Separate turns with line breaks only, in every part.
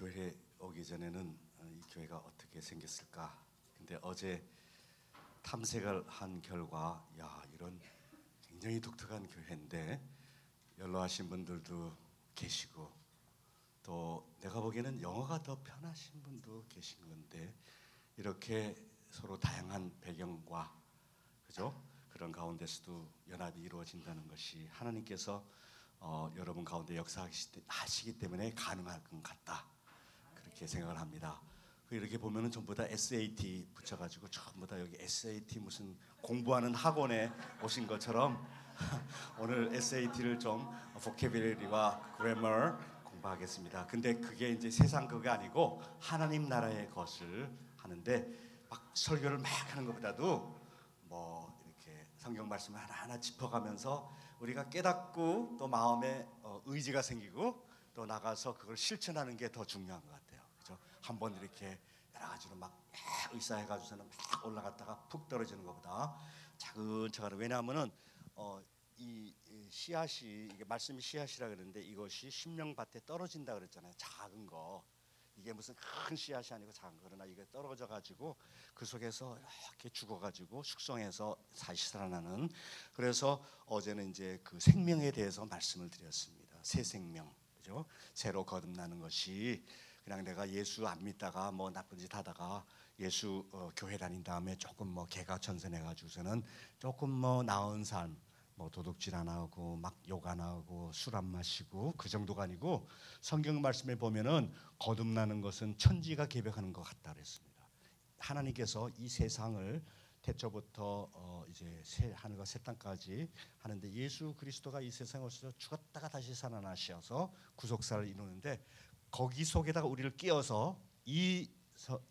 교회 오기 전에는 어, 이 교회가 어떻게 생겼을까? 근데 어제 탐색을 한 결과 야 이런 굉장히 독특한 교회인데 연로하신 분들도 계시고 또 내가 보기에는 영어가 더 편하신 분도 계신 건데 이렇게 서로 다양한 배경과 그죠? 그런 가운데서도 연합이 이루어진다는 것이 하나님께서 어, 여러분 가운데 역사하시기 때문에 가능할 것 같다. 그렇게 생각을 합니다. 그 이렇게 보면은 전부 다 SAT 붙여가지고 전부 다 여기 SAT 무슨 공부하는 학원에 오신 것처럼 오늘 SAT를 좀 보케빌리와 그래머 공부하겠습니다. 근데 그게 이제 세상 그게 아니고 하나님 나라의 것을 하는데 막 설교를 막 하는 것보다도 뭐 이렇게 성경 말씀을 하나하나 짚어가면서 우리가 깨닫고 또 마음에 어, 의지가 생기고 또 나가서 그걸 실천하는 게 더 중요한 것 같아요. 한번 이렇게 여러 가지로 막 의사해가지고서는 막 올라갔다가 푹 떨어지는 것보다 차근차근 왜냐하면은 어, 이, 이 씨앗이 이게 말씀이 씨앗이라 그러는데 이것이 심령밭에 떨어진다 그랬잖아요. 작은 거. 이게 무슨 큰 씨앗이 아니고 작은 거 그러나 이게 떨어져 가지고 그 속에서 이렇게 죽어 가지고 숙성해서 다시 살아나는 그래서 어제는 이제 그 생명에 대해서 말씀을 드렸습니다. 새 생명. 그죠? 새로 거듭나는 것이 그냥 내가 예수 안 믿다가 뭐 나쁜 짓 하다가 예수 어, 교회 다닌 다음에 조금 뭐 개가 전선해 가지고서는 조금 뭐 나은 삶, 뭐 도둑질 안 하고 막 욕 안 하고 술 안 마시고 그 정도가 아니고 성경 말씀에 보면은 거듭나는 것은 천지가 개벽하는 것 같다 그랬습니다. 하나님께서 이 세상을 태초부터 어 이제 새 하늘과 새 땅까지 하는데 예수 그리스도가 이 세상에 오셔서 죽었다가 다시 살아나셔서 구속사를 이루는데 거기 속에다가 우리를 끼워서 이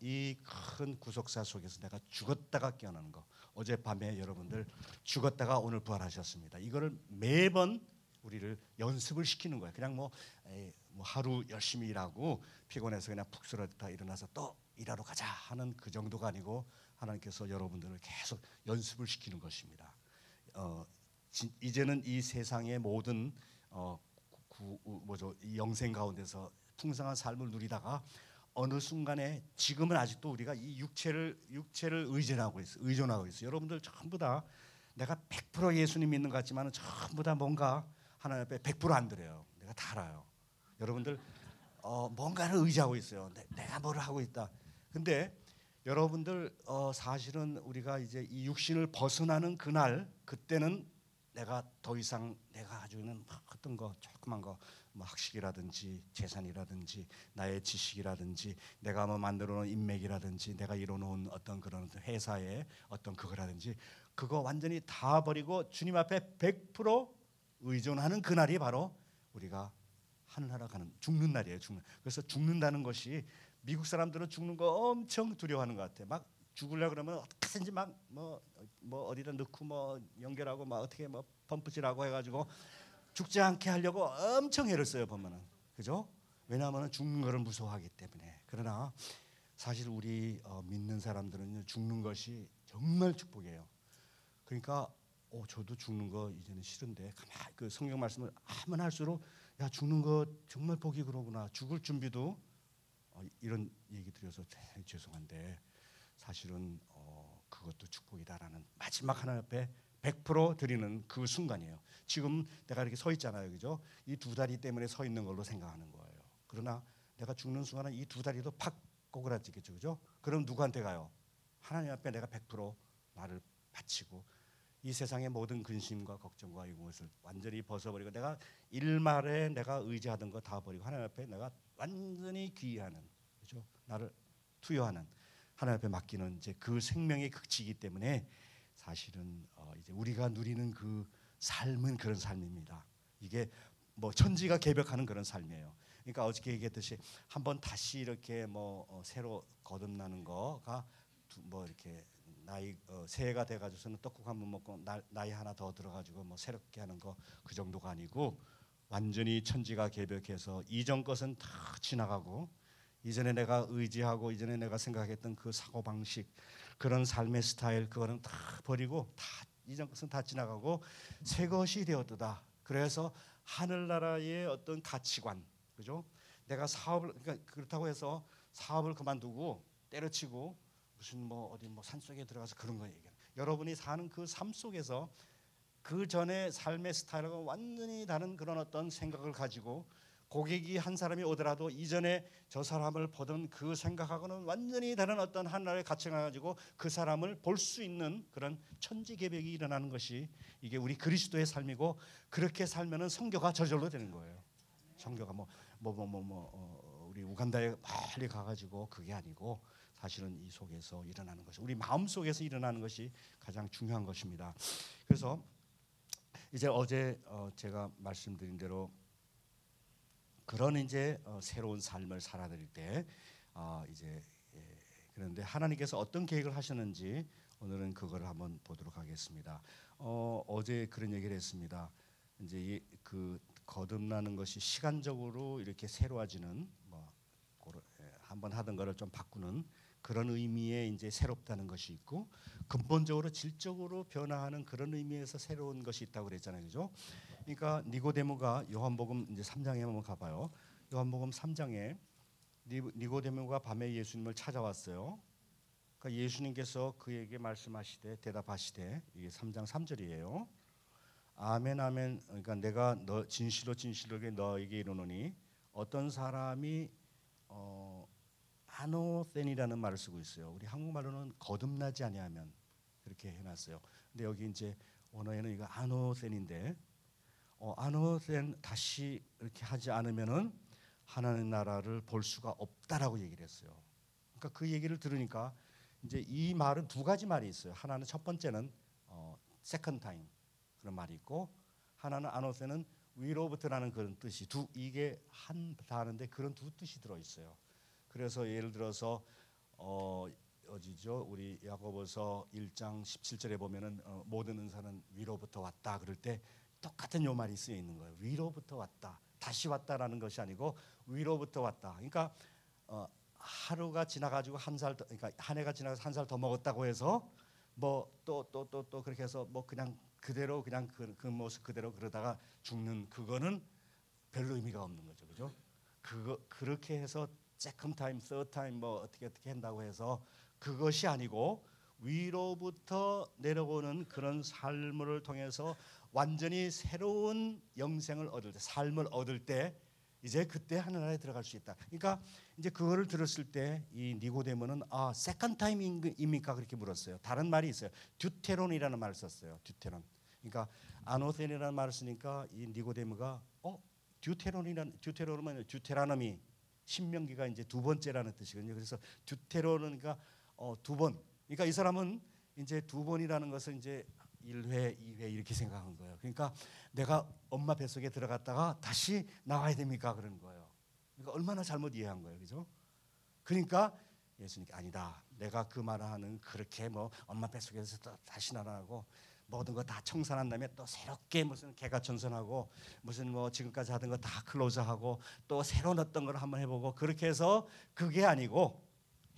이 큰 구속사 속에서 내가 죽었다가 깨어나는 거. 어젯밤에 여러분들 죽었다가 오늘 부활하셨습니다. 이거를 매번 우리를 연습을 시키는 거예요. 그냥 뭐, 에이, 뭐 하루 열심히 일하고 피곤해서 그냥 푹 쓰러졌다 일어나서 또 일하러 가자 하는 그 정도가 아니고 하나님께서 여러분들을 계속 연습을 시키는 것입니다. 어, 진, 이제는 이 세상의 모든 어, 구, 뭐죠 이 영생 가운데서 풍성한 삶을 누리다가 어느 순간에 지금은 아직도 우리가 이 육체를 육체를 의존하고 있어 의존하고 있어. 여러분들 전부 다 내가 100% 예수님 믿는 것 같지만은 전부 다 뭔가 하나님 앞에 100%안 들어요. 내가 다 알아요. 여러분들 어, 뭔가를 의지하고 있어요. 내, 가 뭐를 하고 있다. 근데 여러분들 어, 사실은 우리가 이제 이 육신을 벗어나는 그날 그때는 내가 더 이상 내가 가지고 있는 어떤 거 조그만 거 뭐 학식이라든지 재산이라든지 나의 지식이라든지 내가 뭐 만들어 놓은 인맥이라든지 내가 이뤄 놓은 어떤 그런 회사의 어떤 그거라든지 그거 완전히 다 버리고 주님 앞에 100% 의존하는 그날이 바로 우리가 하늘나라 가는 죽는 날이에요. 죽는. 그래서 죽는다는 것이 미국 사람들은 죽는 거 엄청 두려워하는 것 같아. 막 죽으려 그러면 어떻게든지 막 뭐뭐 뭐 어디다 넣고 뭐 연결하고 막 어떻게 뭐 펌프질하고 해가지고 죽지 않게 하려고 엄청 애를 써요 보면은 그죠? 왜냐하면 죽는 것을 무서워하기 때문에 그러나 사실 우리 어, 믿는 사람들은 죽는 것이 정말 축복이에요. 그러니까 어, 저도 죽는 거 이제는 싫은데 가만 그 성경 말씀을 하면 할수록 야 죽는 거 정말 복이 그러구나 죽을 준비도 어, 이런 얘기 드려서 죄송한데 사실은 어, 그것도 축복이다라는 마지막 하나 옆에 100% 드리는 그 순간이에요. 지금 내가 이렇게 서 있잖아요, 그죠? 이 두 다리 때문에 서 있는 걸로 생각하는 거예요. 그러나 내가 죽는 순간은 이 두 다리도 팍 꼬그라지겠죠, 그죠? 그럼 누구한테 가요? 하나님 앞에 내가 100% 나를 바치고 이 세상의 모든 근심과 걱정과 이것을 완전히 벗어버리고 내가 일말에 내가 의지하던 거 다 버리고 하나님 앞에 내가 완전히 귀의하는 그죠? 나를 투여하는 하나님 앞에 맡기는 이제 그 생명의 극치이기 때문에 사실은 어 이제 우리가 누리는 그 삶은 그런 삶입니다. 이게 뭐 천지가 개벽하는 그런 삶이에요. 그러니까 어저께 얘기했듯이 한번 다시 이렇게 뭐 어 새로 거듭나는 거가 뭐 이렇게 나이 어 새해가 돼가지고서는 떡국 한 번 먹고 나, 나이 하나 더 들어가지고 뭐 새롭게 하는 거 그 정도가 아니고 완전히 천지가 개벽해서 이전 것은 다 지나가고 이전에 내가 의지하고 이전에 내가 생각했던 그 사고 방식 그런 삶의 스타일 그거는 다 버리고 다 이전 것은 다 지나가고 새 것이 되었다. 그래서 하늘나라의 어떤 가치관 그죠? 내가 사업을 그러니까 그렇다고 해서 사업을 그만두고 때려치고 무슨 뭐 어디 뭐 산속에 들어가서 그런 거 얘기해요. 여러분이 사는 그 삶 속에서 그 전에 삶의 스타일과 완전히 다른 그런 어떤 생각을 가지고 고객이 한 사람이 오더라도 이전에 저 사람을 보던 그 생각하고는 완전히 다른 어떤 하나의 가치를 가지고 그 사람을 볼 수 있는 그런 천지 개벽이 일어나는 것이 이게 우리 그리스도의 삶이고 그렇게 살면은 성교가 저절로 되는 거예요. 성교가 뭐 뭐 뭐뭐 어, 우리 우간다에 빨리 가가지고 그게 아니고 사실은 이 속에서 일어나는 것이 우리 마음 속에서 일어나는 것이 가장 중요한 것입니다. 그래서 이제 어제 어, 제가 말씀드린 대로 그런 이제 어, 새로운 삶을 살아드릴 때 어, 이제 예, 그런데 하나님께서 어떤 계획을 하셨는지 오늘은 그걸 한번 보도록 하겠습니다. 어, 어제 그런 얘기를 했습니다. 이제 이, 그 거듭나는 것이 시간적으로 이렇게 새로워지는 뭐 예, 한번 하던 거를 좀 바꾸는 그런 의미의 이제 새롭다는 것이 있고 근본적으로 질적으로 변화하는 그런 의미에서 새로운 것이 있다고 그랬잖아요. 그죠? 그러니까 니고데모가 요한복음 이제 3장에 한번 가 봐요. 요한복음 3장에 니고데모가 밤에 예수님을 찾아왔어요. 그러니까 예수님께서 그에게 말씀하시되 대답하시되 이게 3장 3절이에요. 아멘 아멘 그러니까 내가 너 진실로 진실로 너에게 이르노니 어떤 사람이 어 아노센이라는 말을 쓰고 있어요. 우리 한국말로는 거듭나지 아니하면 그렇게 해놨어요. 근데 여기 이제 원어에는 이거 아노센인데 어, 아노센 다시 이렇게 하지 않으면은 하나님 나라를 볼 수가 없다라고 얘기를 했어요. 그러니까 그 얘기를 들으니까 이제 이 말은 두 가지 말이 있어요. 하나는 첫 번째는 어, second time 그런 말이 있고 하나는 아노센은 위로부터라는 그런 뜻이 두 이게 한 단어인데 그런 두 뜻이 들어 있어요. 그래서 예를 들어서 어 어디죠? 우리 야고보서 1장 17절에 보면은 어, 모든 은사는 위로부터 왔다 그럴 때 똑같은 요 말이 쓰여 있는 거예요. 위로부터 왔다. 다시 왔다라는 것이 아니고 위로부터 왔다. 그러니까 어, 하루가 지나가지고 한 살, 그러니까 한 해가 지나서 한 살 더 먹었다고 해서 뭐 또 또 또 또 그렇게 해서 뭐 그냥 그대로 그냥 그, 그 모습 그대로 그러다가 죽는 그거는 별로 의미가 없는 거죠, 그죠? 그거 그렇게 해서 second time, third time 뭐 어떻게 어떻게 한다고 해서 그것이 아니고 위로부터 내려오는 그런 삶을 통해서 완전히 새로운 영생을 얻을 때, 삶을 얻을 때 이제 그때 하늘나라에 들어갈 수 있다. 그러니까 이제 그거를 들었을 때 이 니고데모는 아 second time입니까 그렇게 물었어요. 다른 말이 있어요. δεύτερον이라는 말을 썼어요. δεύτερον. 그러니까 ἄνωθεν이라는 말을 쓰니까 이 니고데모가 어 δεύτερον이란 δεύτερον은 Deuteronomy 신명기가 이제 두 번째라는 뜻이거든요. 그래서 듀테론은 그러니까 어, 두 번. 그러니까 이 사람은 이제 두 번이라는 것을 이제 1회, 2회 이렇게 생각한 거예요. 그러니까 내가 엄마 뱃속에 들어갔다가 다시 나와야 됩니까? 그러는 거예요. 그러니까 얼마나 잘못 이해한 거예요. 그죠? 그러니까 예수님께 아니다. 내가 그 말을 하는 그렇게 뭐 엄마 뱃속에서 또 다시 나라고 모든 거 다 청산한 다음에 또 새롭게 무슨 개가천선하고 무슨 뭐 지금까지 하던 거 다 클로즈하고 또 새로운 어떤 걸 한번 해보고 그렇게 해서 그게 아니고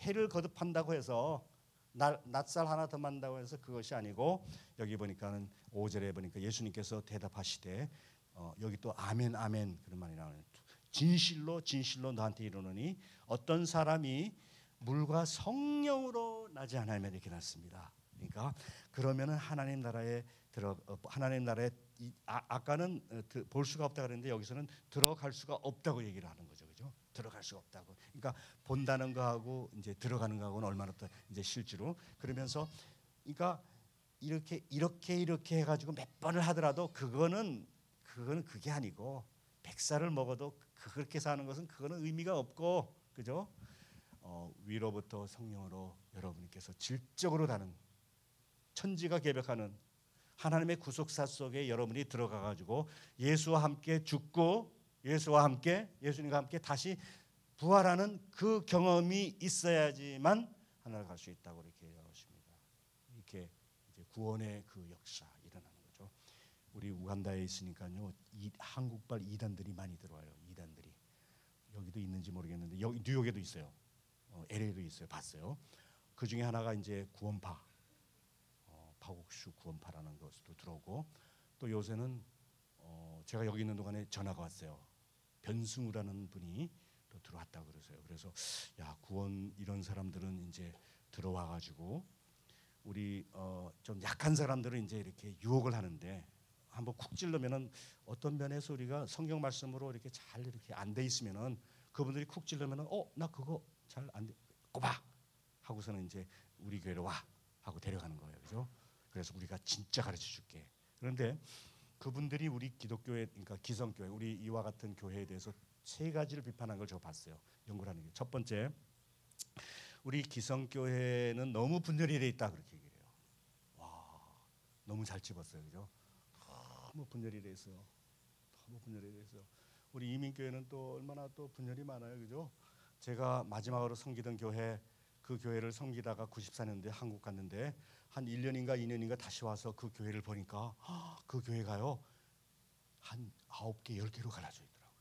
해를 거듭한다고 해서 낯살 하나 더 만다고 해서 그것이 아니고 여기 보니까는 5절에 보니까 예수님께서 대답하시되 어, 여기 또 아멘 아멘 그런 말이 나오네요. 진실로 진실로 너한테 이르노니 어떤 사람이 물과 성령으로 나지 않으면 이렇게 났습니다. 그러니까 그러면은 하나님 나라에 들어 어, 하나님 나라에 아, 까는 어, 볼 수가 없다 그랬는데 여기서는 들어갈 수가 없다고 얘기를 하는 거죠. 들어갈 수가 없다고. 그러니까 본다는 거하고 이제 들어가는 거하고는 얼마나 또 이제 실제로 그러면서 그러니까 이렇게 이렇게 이렇게 해 가지고 몇 번을 하더라도 그거는 그거는 그게 아니고 백살을 먹어도 그렇게 사는 것은 그거는 의미가 없고 그죠? 어, 위로부터 성령으로 여러분께서 질적으로 다는 천지가 개벽하는 하나님의 구속사 속에 여러분이 들어가 가지고 예수와 함께 죽고 예수와 함께 예수님과 함께 다시 부활하는 그 경험이 있어야지만 하나를 갈수 있다고 이렇게 얘기하십니다. 이렇게 구원의 그 역사 일어나는 거죠. 우리 우간다에 있으니까요. 이 한국발 이단들이 많이 들어와요. 이단들이 여기도 있는지 모르겠는데 여기 뉴욕에도 있어요. 어, LA도 있어요. 봤어요. 그 중에 하나가 이제 구원파 어, 파국슈 구원파라는 것도 들어오고 또 요새는 어, 제가 여기 있는 동안에 전화가 왔어요. 변승우라는 분이 들어왔다 그러세요. 그래서 야 구원 이런 사람들은 이제 들어와 가지고 우리 어, 좀 약한 사람들은 이제 이렇게 유혹을 하는데 한번 쿡 찔르면은 어떤 면에서 우리가 성경 말씀으로 이렇게 잘 이렇게 안 돼 있으면은 그분들이 쿡 찔르면은 어나 그거 잘 안 돼. 꼬박 하고서는 이제 우리 교회로 와 하고 데려가는 거예요. 그죠? 그래서 우리가 진짜 가르쳐 줄게. 그런데 그분들이 우리 기독교회 그러니까 기성교회 우리 이와 같은 교회에 대해서 세 가지를 비판한 걸 제가 봤어요. 연구를 하는 게. 첫 번째 우리 기성교회는 너무 분열이 돼 있다 그렇게 얘기를 해요. 와 너무 잘 집었어요. 그죠? 너무 분열이 돼 있어요. 너무 분열이 돼 있어요. 우리 이민교회는 또 얼마나 또 분열이 많아요. 그죠? 제가 마지막으로 섬기던 교회 그 교회를 섬기다가 94년도에 한국 갔는데 한 1년인가 2년인가 다시 와서 그 교회를 보니까 그 교회가요 한 9개 10개로 갈라져 있더라고요.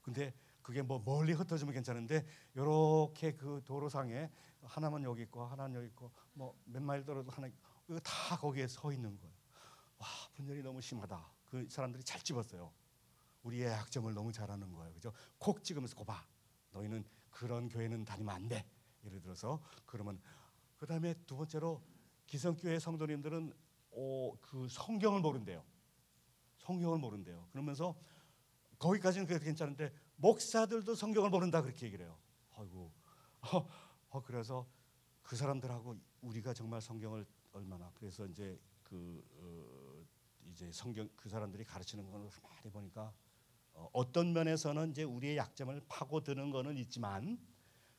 근데 그게 뭐 멀리 흩어지면 괜찮은데 이렇게 그 도로상에 하나만 여기 있고 하나는 여기 있고 뭐 몇 마일 떨어져 하나 이거 다 거기에 서 있는 거예요. 와 분열이 너무 심하다. 그 사람들이 잘 집었어요. 우리의 약점을 너무 잘하는 거예요. 그죠? 콕 찍으면서 고봐. 너희는 그런 교회는 다니면 안 돼. 예를 들어서 그러면 그 다음에 두 번째로 기성교회 성도님들은 어, 그 성경을 모른대요. 성경을 모른대요. 그러면서 거기까지는 그래도 괜찮은데 목사들도 성경을 모른다 그렇게 얘기를 해요. 아이고, 어, 어, 그래서 그 사람들하고 우리가 정말 성경을 얼마나 그래서 이제 그 어, 이제 성경 그 사람들이 가르치는 거는 많이 보니까 어, 어떤 면에서는 이제 우리의 약점을 파고드는 거는 있지만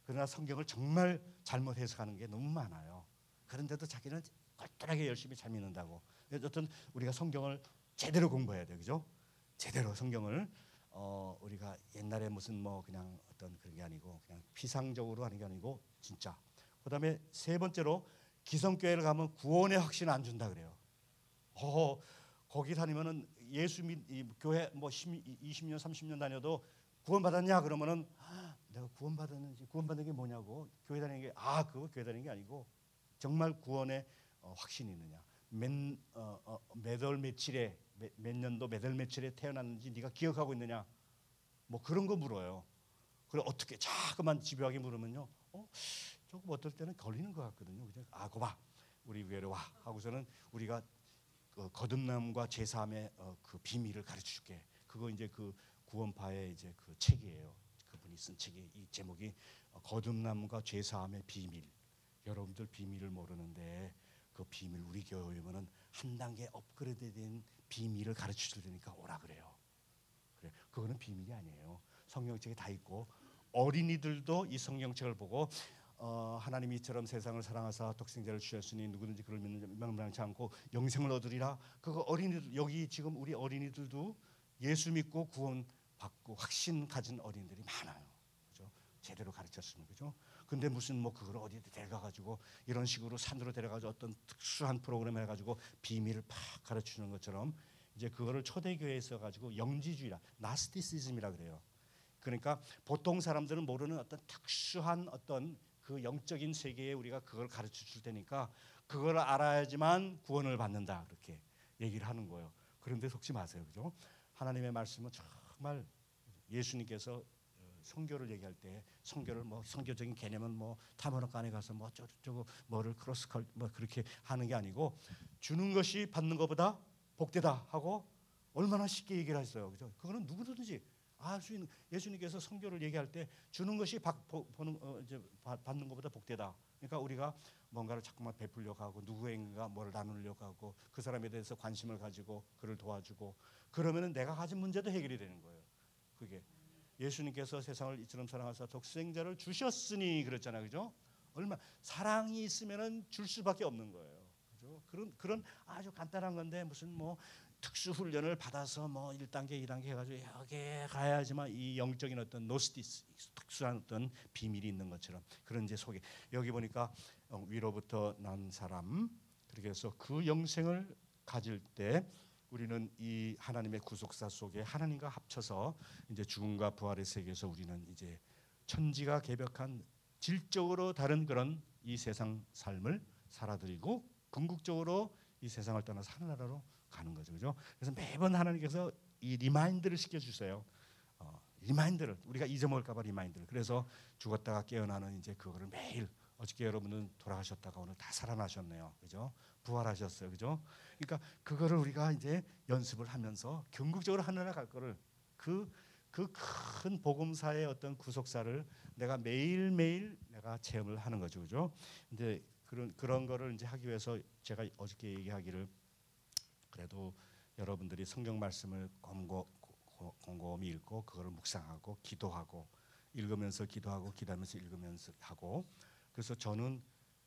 그러나 성경을 정말 잘못 해석하는 게 너무 많아요. 그런데도 자기는 똘똘하게 열심히 잘 믿는다고. 어떤 우리가 성경을 제대로 공부해야 돼, 그죠? 제대로 성경을 어, 우리가 옛날에 무슨 뭐 그냥 어떤 그런 게 아니고 그냥 피상적으로 하는 게 아니고 진짜. 그다음에 세 번째로 기성교회를 가면 구원의 확신 안 준다 그래요. 어, 거기 다니면은 예수 믿 이, 교회 뭐 10, 20년 30년 다녀도 구원 받았냐 그러면은 아, 내가 구원 받았는지 구원 받는 게 뭐냐고 교회 다니는 게 아 그거 교회 다니는 게 아니고 정말 구원의 어, 확신이 있느냐 몇, 어, 어, 몇월 며칠에 몇, 몇 년도 몇월 며칠에 태어났는지 네가 기억하고 있느냐 뭐 그런 거 물어요. 그래 어떻게 자그만 집요하게 물으면요. 어 조금 어떨 때는 걸리는 것 같거든요. 그냥 아 고봐 우리 교회로 와 하고서는 우리가 그 거듭남과 제사함의 어, 그 비밀을 가르쳐 줄게. 그거 이제 그 구원파의 이제 그 책이에요. 그분이 쓴 책이 이 제목이 어, 거듭남과 제사함의 비밀. 여러분들 비밀을 모르는데 그 비밀 우리 교회 오면은 한 단계 업그레이드된 비밀을 가르쳐 줄 테니까 오라 그래요. 그래. 그거는 비밀이 아니에요. 성경책에 다 있고 어린이들도 이 성경책을 보고 어, 하나님이 이처럼 세상을 사랑하사 독생자를 주셨으니 누구든지 그를 믿는 명망치 않고 영생을 얻으리라. 그거 어린이들 여기 지금 우리 어린이들도 예수 믿고 구원 받고 확신 가진 어린이들이 많아요. 그죠? 제대로 가르쳤으면 그죠? 근데 무슨 뭐 그걸 어디 데려가 가지고 이런 식으로 산으로 데려가서 어떤 특수한 프로그램 해 가지고 비밀을 팍 가르치는 것처럼 이제 그거를 초대교회에서 가지고 영지주의라 나스티시즘이라 그래요. 그러니까 보통 사람들은 모르는 어떤 특수한 어떤 그 영적인 세계에 우리가 그걸 가르쳐 줄 테니까 그걸 알아야지만 구원을 받는다 그렇게 얘기를 하는 거예요. 그런데 속지 마세요, 그죠? 하나님의 말씀은 정말 예수님께서 선교를 얘기할 때 선교를 뭐 선교적인 개념은 뭐 타문화권에 가서 뭐 어쩌고 뭐를 cross cul 뭐 그렇게 하는 게 아니고 주는 것이 받는 것보다 복되다 하고 얼마나 쉽게 얘기를 했어요. 그죠? 그거는 누구든지 알 수 있는 예수님께서 선교를 얘기할 때 주는 것이 받, 보는 어, 이제 받는 것보다 복되다. 그러니까 우리가 뭔가를 자꾸만 베풀려고 하고 누구인가 뭐를 나누려고 하고 그 사람에 대해서 관심을 가지고 그를 도와주고 그러면은 내가 가진 문제도 해결이 되는 거예요. 그게 예수님께서 세상을 이처럼 사랑하사 독생자를 주셨으니 그랬잖아요. 그죠? 얼마 사랑이 있으면은 줄 수밖에 없는 거예요. 그죠? 그런 그런 아주 간단한 건데 무슨 뭐 특수 훈련을 받아서 뭐 1단계, 2단계 해 가지고 여기에 가야지만 이 영적인 어떤 노스티스 특수한 어떤 비밀이 있는 것처럼 그런 이제 속에 여기 보니까 어, 위로부터 난 사람 그렇게 해서 그 영생을 가질 때 우리는 이 하나님의 구속사 속에 하나님과 합쳐서 이제 죽음과 부활의 세계에서 우리는 이제 천지가 개벽한 질적으로 다른 그런 이 세상 삶을 살아들이고 궁극적으로 이 세상을 떠나서 하늘나라로 가는 거죠, 그죠? 그래서 매번 하나님께서 이 remind를 시켜 주세요. 어,
remind를 우리가 잊어먹을까 봐 remind를 그래서 죽었다가 깨어나는 이제 그거를 매일 어저께 여러분은 돌아가셨다가 오늘 다 살아나셨네요, 그죠? 부활하셨어요, 그죠? 그러니까 그거를 우리가 이제 연습을 하면서 궁극적으로 하늘에 갈 거를 그 그 큰 복음사의 어떤 구속사를 내가 매일 매일 내가 체험을 하는 거죠, 그죠? 근데 그런 그런 거를 이제 하기 위해서 제가 어저께 얘기하기를 그래도 여러분들이 성경 말씀을 곰고 곰곰이 읽고 그거를 묵상하고 기도하고 읽으면서 기도하고 기도하면서 읽으면서 하고 그래서 저는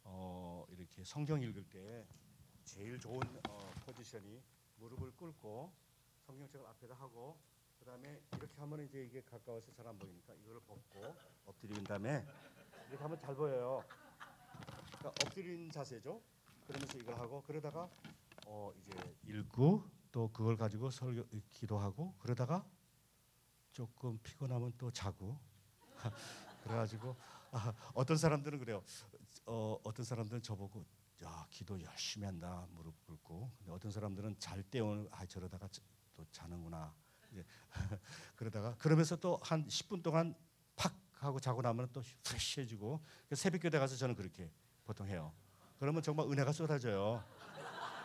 어 이렇게 성경 읽을 때 제일 좋은 어 포지션이 무릎을 꿇고 성경책을 앞에다 하고 그다음에 이렇게 하면 이제 이게 가까워서 잘 안 보이니까 이거를 벗고 엎드린 다음에 이렇게 하면 잘 보여요. 그러니까 엎드린 자세죠. 그러면서 이걸 하고 그러다가 어 이제 읽고 또 그걸 가지고 설교 기도하고 그러다가 조금 피곤하면 또 자고 그래가지고 아, 어떤 사람들은 그래요. 어, 어떤 사람들은 저보고 야 기도 열심히 한다 무릎 꿇고 근데 어떤 사람들은 잘 때 오늘 아 저러다가 자- 또 자는구나 이제 그러다가 그러면서 또 한 10분 동안 팍 하고 자고 나면 또 프레시해지고 그래서 새벽 교대 가서 저는 그렇게 보통 해요. 그러면 정말 은혜가 쏟아져요.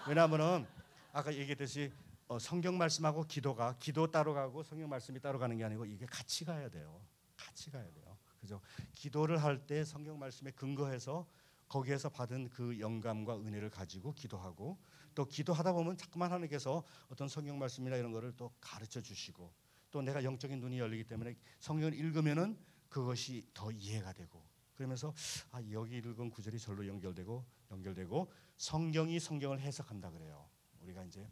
왜냐하면은 아까 얘기했듯이 어, 성경 말씀하고 기도가 기도 따로 가고 성경 말씀이 따로 가는 게 아니고 이게 같이 가야 돼요. 같이 가야 돼요. 그죠? 기도를 할 때 성경 말씀에 근거해서 거기에서 받은 그 영감과 은혜를 가지고 기도하고 또 기도하다 보면 자꾸만 하나님께서 어떤 성경 말씀이나 이런 거를 또 가르쳐 주시고 또 내가 영적인 눈이 열리기 때문에 성경을 읽으면은 그것이 더 이해가 되고 그러면서 아 여기 읽은 구절이 절로 연결되고 연결되고 성경이 성경을 해석한다 그래요. 우리가 이제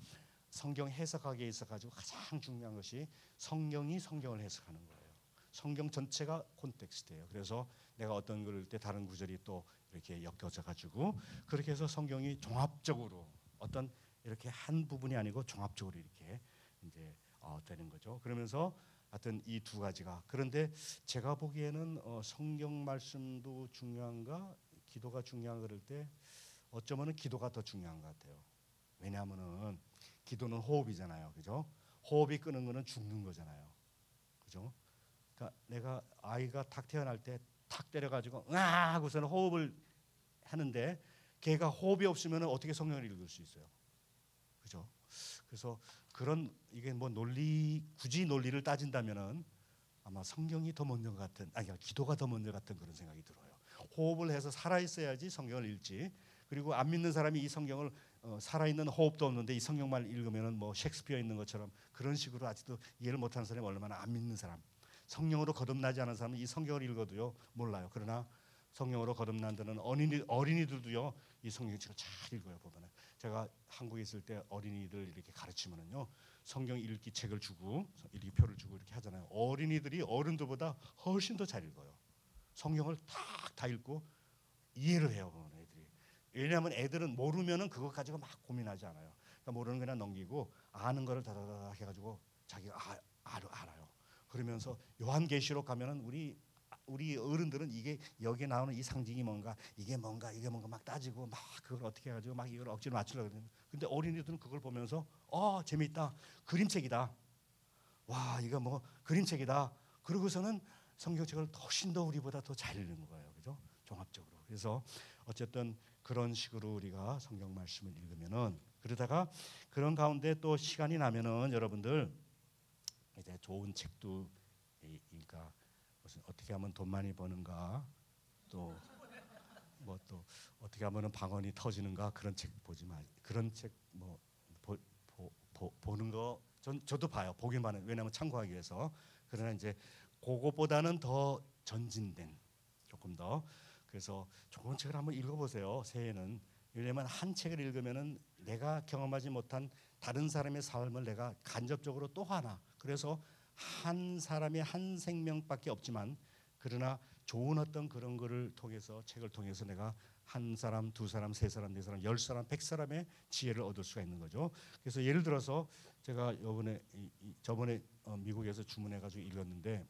성경 해석하기에 있어 가지고 가장 중요한 것이 성경이 성경을 해석하는 거예요. 성경 전체가 콘텍스트예요. 그래서 내가 어떤 글을 때 다른 구절이 또 이렇게 엮여져 가지고 그렇게 해서 성경이 종합적으로 어떤 이렇게 한 부분이 아니고 종합적으로 이렇게 이제 어, 되는 거죠. 그러면서 하여튼 이 두 가지가 그런데 제가 보기에는 어, 성경 말씀도 중요한가 기도가 중요한 그럴 때 어쩌면은 기도가 더 중요한 것 같아요. 왜냐하면은 기도는 호흡이잖아요, 그죠? 호흡이 끄는 거는 죽는 거잖아요, 그죠? 그러니까 내가 아이가 탁 태어날 때 탁 때려가지고 으아 하고서는 호흡을 하는데 걔가 호흡이 없으면 어떻게 성경을 읽을 수 있어요, 그죠? 그래서 그런 이게 뭐 논리 굳이 논리를 따진다면은 아마 성경이 더 먼저 같은 아니 기도가 더 먼저 같은 그런 생각이 들어요. 호흡을 해서 살아 있어야지 성경을 읽지. 그리고 안 믿는 사람이 이 성경을 어, 살아 있는 호흡도 없는데 이 성경만 읽으면은 뭐 셰익스피어 있는 것처럼 그런 식으로 아직도 이해를 못하는 사람이 얼마나 안 믿는 사람. 성령으로 거듭나지 않은 사람은 이 성경을 읽어도요 몰라요. 그러나 성령으로 거듭난다는 어린이 어린이들도요 이 성경책을 잘 읽어요 보면은 제가 한국에 있을 때 어린이들 이렇게 가르치면은요 성경 읽기 책을 주고 읽기 표를 주고 이렇게 하잖아요. 어린이들이 어른들보다 훨씬 더 잘 읽어요. 성경을 탁다 읽고 이해를 해요 보면 애들이. 왜냐하면 애들은 모르면은 그거 가지고 막 고민하지 않아요. 그러니까 모르는 그냥 넘기고 아는 거를 다다다 해가지고 자기가 아, 알, 알아요. 그러면서 요한계시록 가면은 우리 우리 어른들은 이게 여기에 나오는 이 상징이 뭔가 이게 뭔가 이게 뭔가 막 따지고 막 그걸 어떻게 해가지고 막 이걸 억지로 맞추려고 그러는 근데 어린이들은 그걸 보면서 어 재미있다. 그림책이다. 와 이거 뭐 그림책이다. 그러고서는 성경책을 훨씬 더 우리보다 더 잘 읽는 거예요. 그죠? 종합적으로. 그래서 어쨌든 그런 식으로 우리가 성경 말씀을 읽으면은 그러다가 그런 가운데 또 시간이 나면은 여러분들 이제 좋은 책도 이- 그러니까 무슨 어떻게 하면 돈 많이 버는가 또 뭐 또 어떻게 하면은 방언이 터지는가 그런 책 보지 마 그런 책뭐 보는 거 전 저도 봐요. 보기만 해 왜냐하면 참고하기 위해서. 그러나 이제 그거보다는 더 전진된 조금 더. 그래서 좋은 책을 한번 읽어보세요 새해는. 왜냐면 한 책을 읽으면은 내가 경험하지 못한 다른 사람의 삶을 내가 간접적으로 또 하나 그래서 한 사람이 한 생명밖에 없지만 그러나 좋은 어떤 그런 거를 통해서 책을 통해서 내가 한 사람, 두 사람, 세 사람, 네 사람, 열 사람, 백 사람의 지혜를 얻을 수가 있는 거죠. 그래서 예를 들어서 제가 요번에 이, 이, 저번에 어, 미국에서 주문해 가지고 읽었는데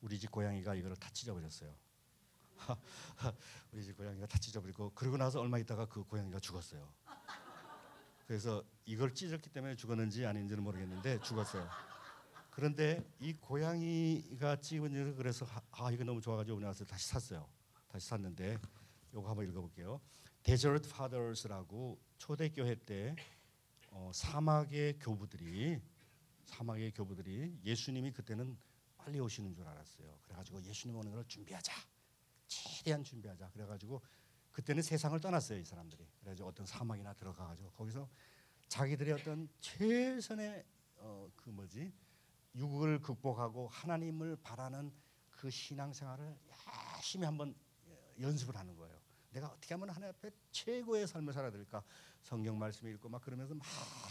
우리 집 고양이가 이거를 다 찢어버렸어요. 우리 집 고양이가 다 찢어버리고 그러고 나서 얼마 있다가 그 고양이가 죽었어요. 그래서 이걸 찢었기 때문에 죽었는지 아닌지는 모르겠는데 죽었어요. 그런데 이 고양이가 찍은 일을 그래서 하- 아 이거 너무 좋아가지고 와서 다시 샀어요. 다시 샀는데 요거 한번 읽어볼게요. Desert Fathers라고 초대교회 때 어, 사막의 교부들이 사막의 교부들이 예수님이 그때는 빨리 오시는 줄 알았어요. 그래가지고 예수님 오는 걸 준비하자. 최대한 준비하자. 그래가지고 그때는 세상을 떠났어요 이 사람들이. 그래가지고 어떤 사막이나 들어가가지고 거기서 자기들의 어떤 최선의 어, 그 뭐지 육을 극복하고 하나님을 바라는 그 신앙생활을 열심히 한번 연습을 하는 거예요. 내가 어떻게 하면 하나님 앞에 최고의 삶을 살아야 될까? 성경 말씀 읽고 막 그러면서 막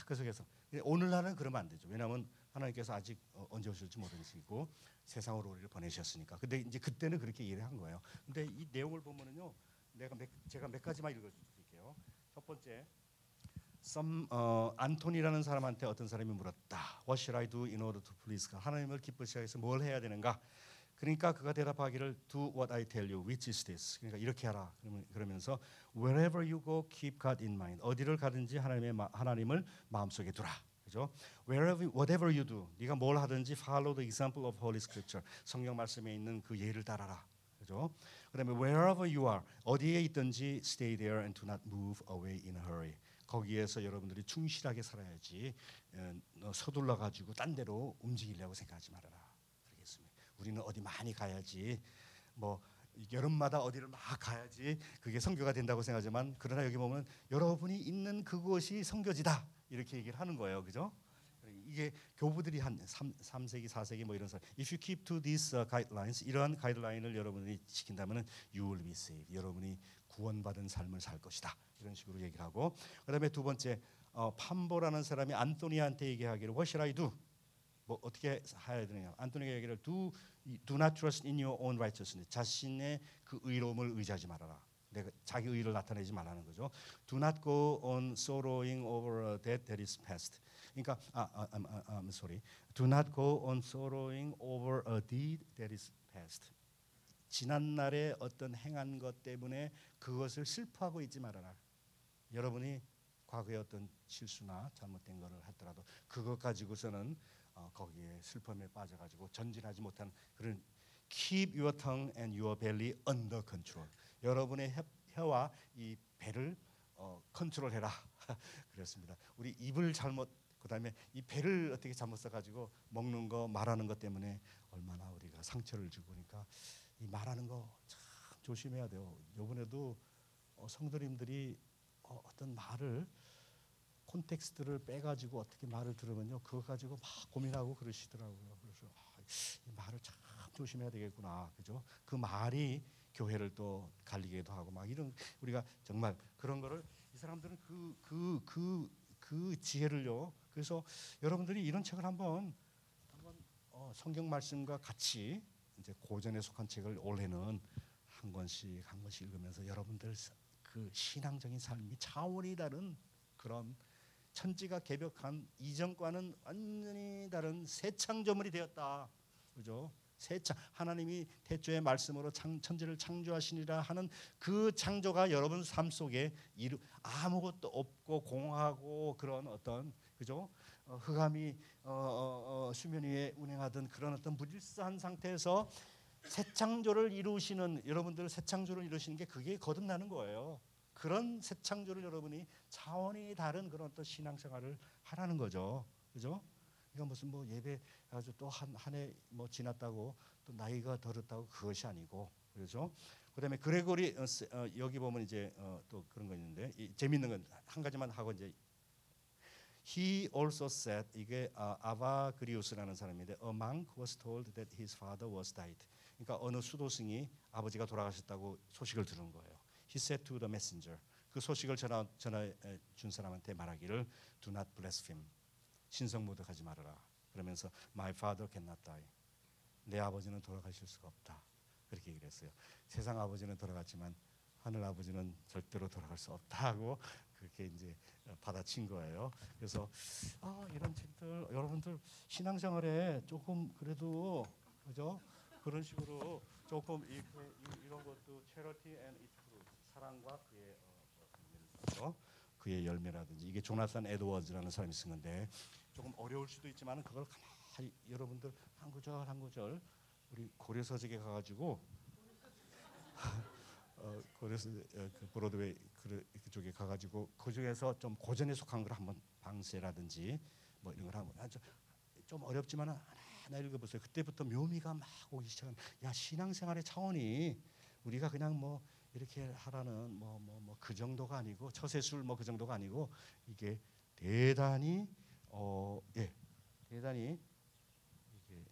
계속해서 근데 오늘날은 그러면 안 되죠. 왜냐하면 하나님께서 아직 어, 언제 오실지 모르시고 세상으로 우리를 보내셨으니까. 근데 이제 그때는 그렇게 이해를 한 거예요. 근데 이 내용을 보면은요, 내가 몇, 제가 몇 가지만 읽어드릴게요. 첫 번째, 썸 어, 안토니라는 사람한테 어떤 사람이 물었다. What should I do in order to please God? 하나님을 기쁘시게 위해서 뭘 해야 되는가? 그러니까 그가 대답하기를 Do what I tell you, which is this. 그러니까 이렇게 하라. 그러면 그러면서 Wherever you go, keep God in mind. 어디를 가든지 하나님의 마, 하나님을 마음속에 두라. 그죠? Wherever whatever you do, 네가 뭘 하든지 follow the example of Holy Scripture. 성경 말씀에 있는 그 예를 따라라. 그죠? 그다음에 wherever you are, 어디에 있든지 stay there and do not move away in a hurry. 거기에서 여러분들이 충실하게 살아야지 어, 서둘러 가지고 딴 데로 움직이려고 생각하지 말아라. 그러겠습니다. 우리는 어디 많이 가야지 뭐 여름마다 어디를 막 가야지 그게 선교가 된다고 생각하지만 그러나 여기 보면 여러분이 있는 그곳이 선교지다 이렇게 얘기를 하는 거예요. 그죠? 이게 교부들이 한 3, 3세기 4세기 뭐 이런 사람 if you keep to these uh, guidelines 이러한 가이드라인을 여러분이 지킨다면은 you will be saved. 여러분이 구원받은 삶을 살 것이다. 이런 식으로 얘기를 하고 그다음에 두 번째 어, 판보라는 사람이 안토니한테 얘기하기를 what should I do? 뭐 어떻게 해야 되느냐? 안토니가 얘기를 do do not trust in your own righteousness. 자신의 그 의로움을 의지하지 말아라. 내가 자기 의를 나타내지 말라는 거죠. Do not go on sorrowing over a death that is past 그러니까 아, 아, 아, 아, 아, I'm sorry. Do not go on sorrowing over a deed that is past. 지난 날에 어떤 행한 것 때문에 그것을 슬퍼하고 있지 말아라. 여러분이 과거에 어떤 실수나 잘못된 것을 했더라도 그것 가지고서는 어, 거기에 슬픔에 빠져가지고 전진하지 못한 그런 keep your tongue and your belly under control. 여러분의 혀, 혀와 이 배를 어, 컨트롤해라. 그렇습니다. 우리 입을 잘못 그다음에 이 배를 어떻게 잘못 써가지고 먹는 거 말하는 것 때문에 얼마나 우리가 상처를 주고 그러니까 이 말하는 거 참 조심해야 돼요. 이번에도 어, 성도님들이 어, 어떤 말을 콘텍스트를 빼가지고 어떻게 말을 들으면요 그거 가지고 막 고민하고 그러시더라고요. 그래서 아, 이 말을 참 조심해야 되겠구나, 그죠? 그 말이 교회를 또 갈리기도 하고 막 이런 우리가 정말 그런 거를 이 사람들은 그 그 그 그 지혜를요. 그래서 여러분들이 이런 책을 한번 한번 어, 성경 말씀과 같이 이제 고전에 속한 책을 올해는 한 권씩 한 권씩 읽으면서 여러분들 그 신앙적인 삶이 차원이 다른 그런 천지가 개벽한 이전과는 완전히 다른 새 창조물이 되었다. 그죠? 새창 하나님이 태초의 말씀으로 창, 천지를 창조하시니라 하는 그 창조가 여러분 삶 속에 이루, 아무것도 없고 공하고 그런 어떤 그죠? 어, 흑암이 어, 어, 어, 수면 위에 운행하던 그런 어떤 무질서한 상태에서 새 창조를 이루시는 여러분들 새 창조를 이루시는 게 그게 거듭나는 거예요. 그런 새 창조를 여러분이 차원이 다른 그런 어떤 신앙생활을 하라는 거죠. 그죠? 이거 무슨 뭐 예배 가지고 또한 한 해 뭐 지났다고 또 나이가 들었다고 그것이 아니고 그렇죠. 그다음에 그레고리 어, 세- 어, 여기 보면 이제 어, 또 그런 거 있는데 이, 재밌는 건 한 가지만 하고 이제 He also said 이게 아, 아바그리우스라는 사람인데 a monk was told that his father was died. 그러니까 어느 수도승이 아버지가 돌아가셨다고 소식을 들은 거예요. He said to the messenger 그 소식을 전하 전해 준 사람한테 말하기를 do not blaspheme 신성 모독하지 말아라. 그러면서 my father cannot die. 내 아버지는 돌아가실 수가 없다. 그렇게 얘기를 했어요. 세상 아버지는 돌아갔지만 하늘 아버지는 절대로 돌아갈 수 없다고 그렇게 이제 받아친 거예요. 그래서 아, 이런 책들 여러분들 신앙생활에 조금 그래도 그죠? 그런 식으로 조금 이, 이, 이런 것도 charity and its fruit 사랑과 그의 어, 어, 그의 열매라든지 이게 조나산 에드워즈라는 사람이 쓴 건데 조금 어려울 수도 있지만 그걸 이- 여러분들 한 구절 한 구절 우리 고려서적에 가가지고 어, 고려서 어, 그 브로드웨이 그, 그쪽에 가가지고 그 중에서 좀 고전에 속한 걸 한번 방세라든지 뭐 이런 걸 한번 좀 어렵지만 하나 읽어보세요. 그때부터 묘미가 막 오기 시작한. 야 신앙생활의 차원이 우리가 그냥 뭐 이렇게 하라는 뭐 뭐 뭐 그 정도가 아니고 처세술 뭐 그 정도가 아니고 이게 대단히 어 예 대단히 이게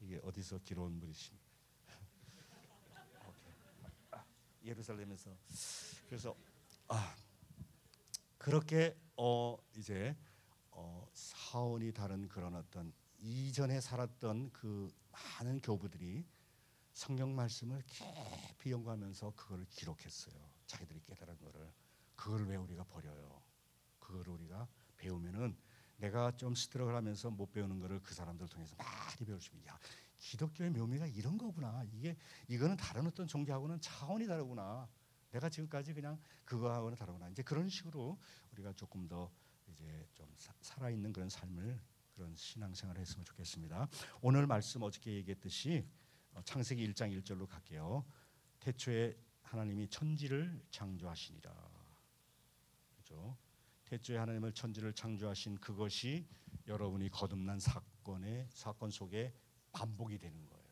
이게 어디서 기로운 물이십니까? 예루살렘에서 그래서 아 그렇게 어 이제 어 사원이 다른 그런 어떤 이전에 살았던 그 많은 교부들이 성경 말씀을 깊이 연구하면서 그거를 기록했어요. 자기들이 깨달은 거를 그걸 왜 우리가 버려요? 그걸 우리가 배우면은 내가 좀 스트럭을 하면서 못 배우는 거를 그 사람들 통해서 많이 배울 수 있는 야 기독교의 묘미가 이런 거구나 이게 이거는 다른 어떤 종교하고는 차원이 다르구나 내가 지금까지 그냥 그거하고는 다르구나. 이제 그런 식으로 우리가 조금 더 이제 좀 사- 살아있는 그런 삶을 그런 신앙생활을 했으면 좋겠습니다. 오늘 말씀 어저께 얘기했듯이 어, 창세기 1장 1절로 갈게요. 태초에 하나님이 천지를 창조하시니라. 그죠? 태초에 하나님을 천지를 창조하신 그것이 여러분이 거듭난 사건의 사건 속에 반복이 되는 거예요.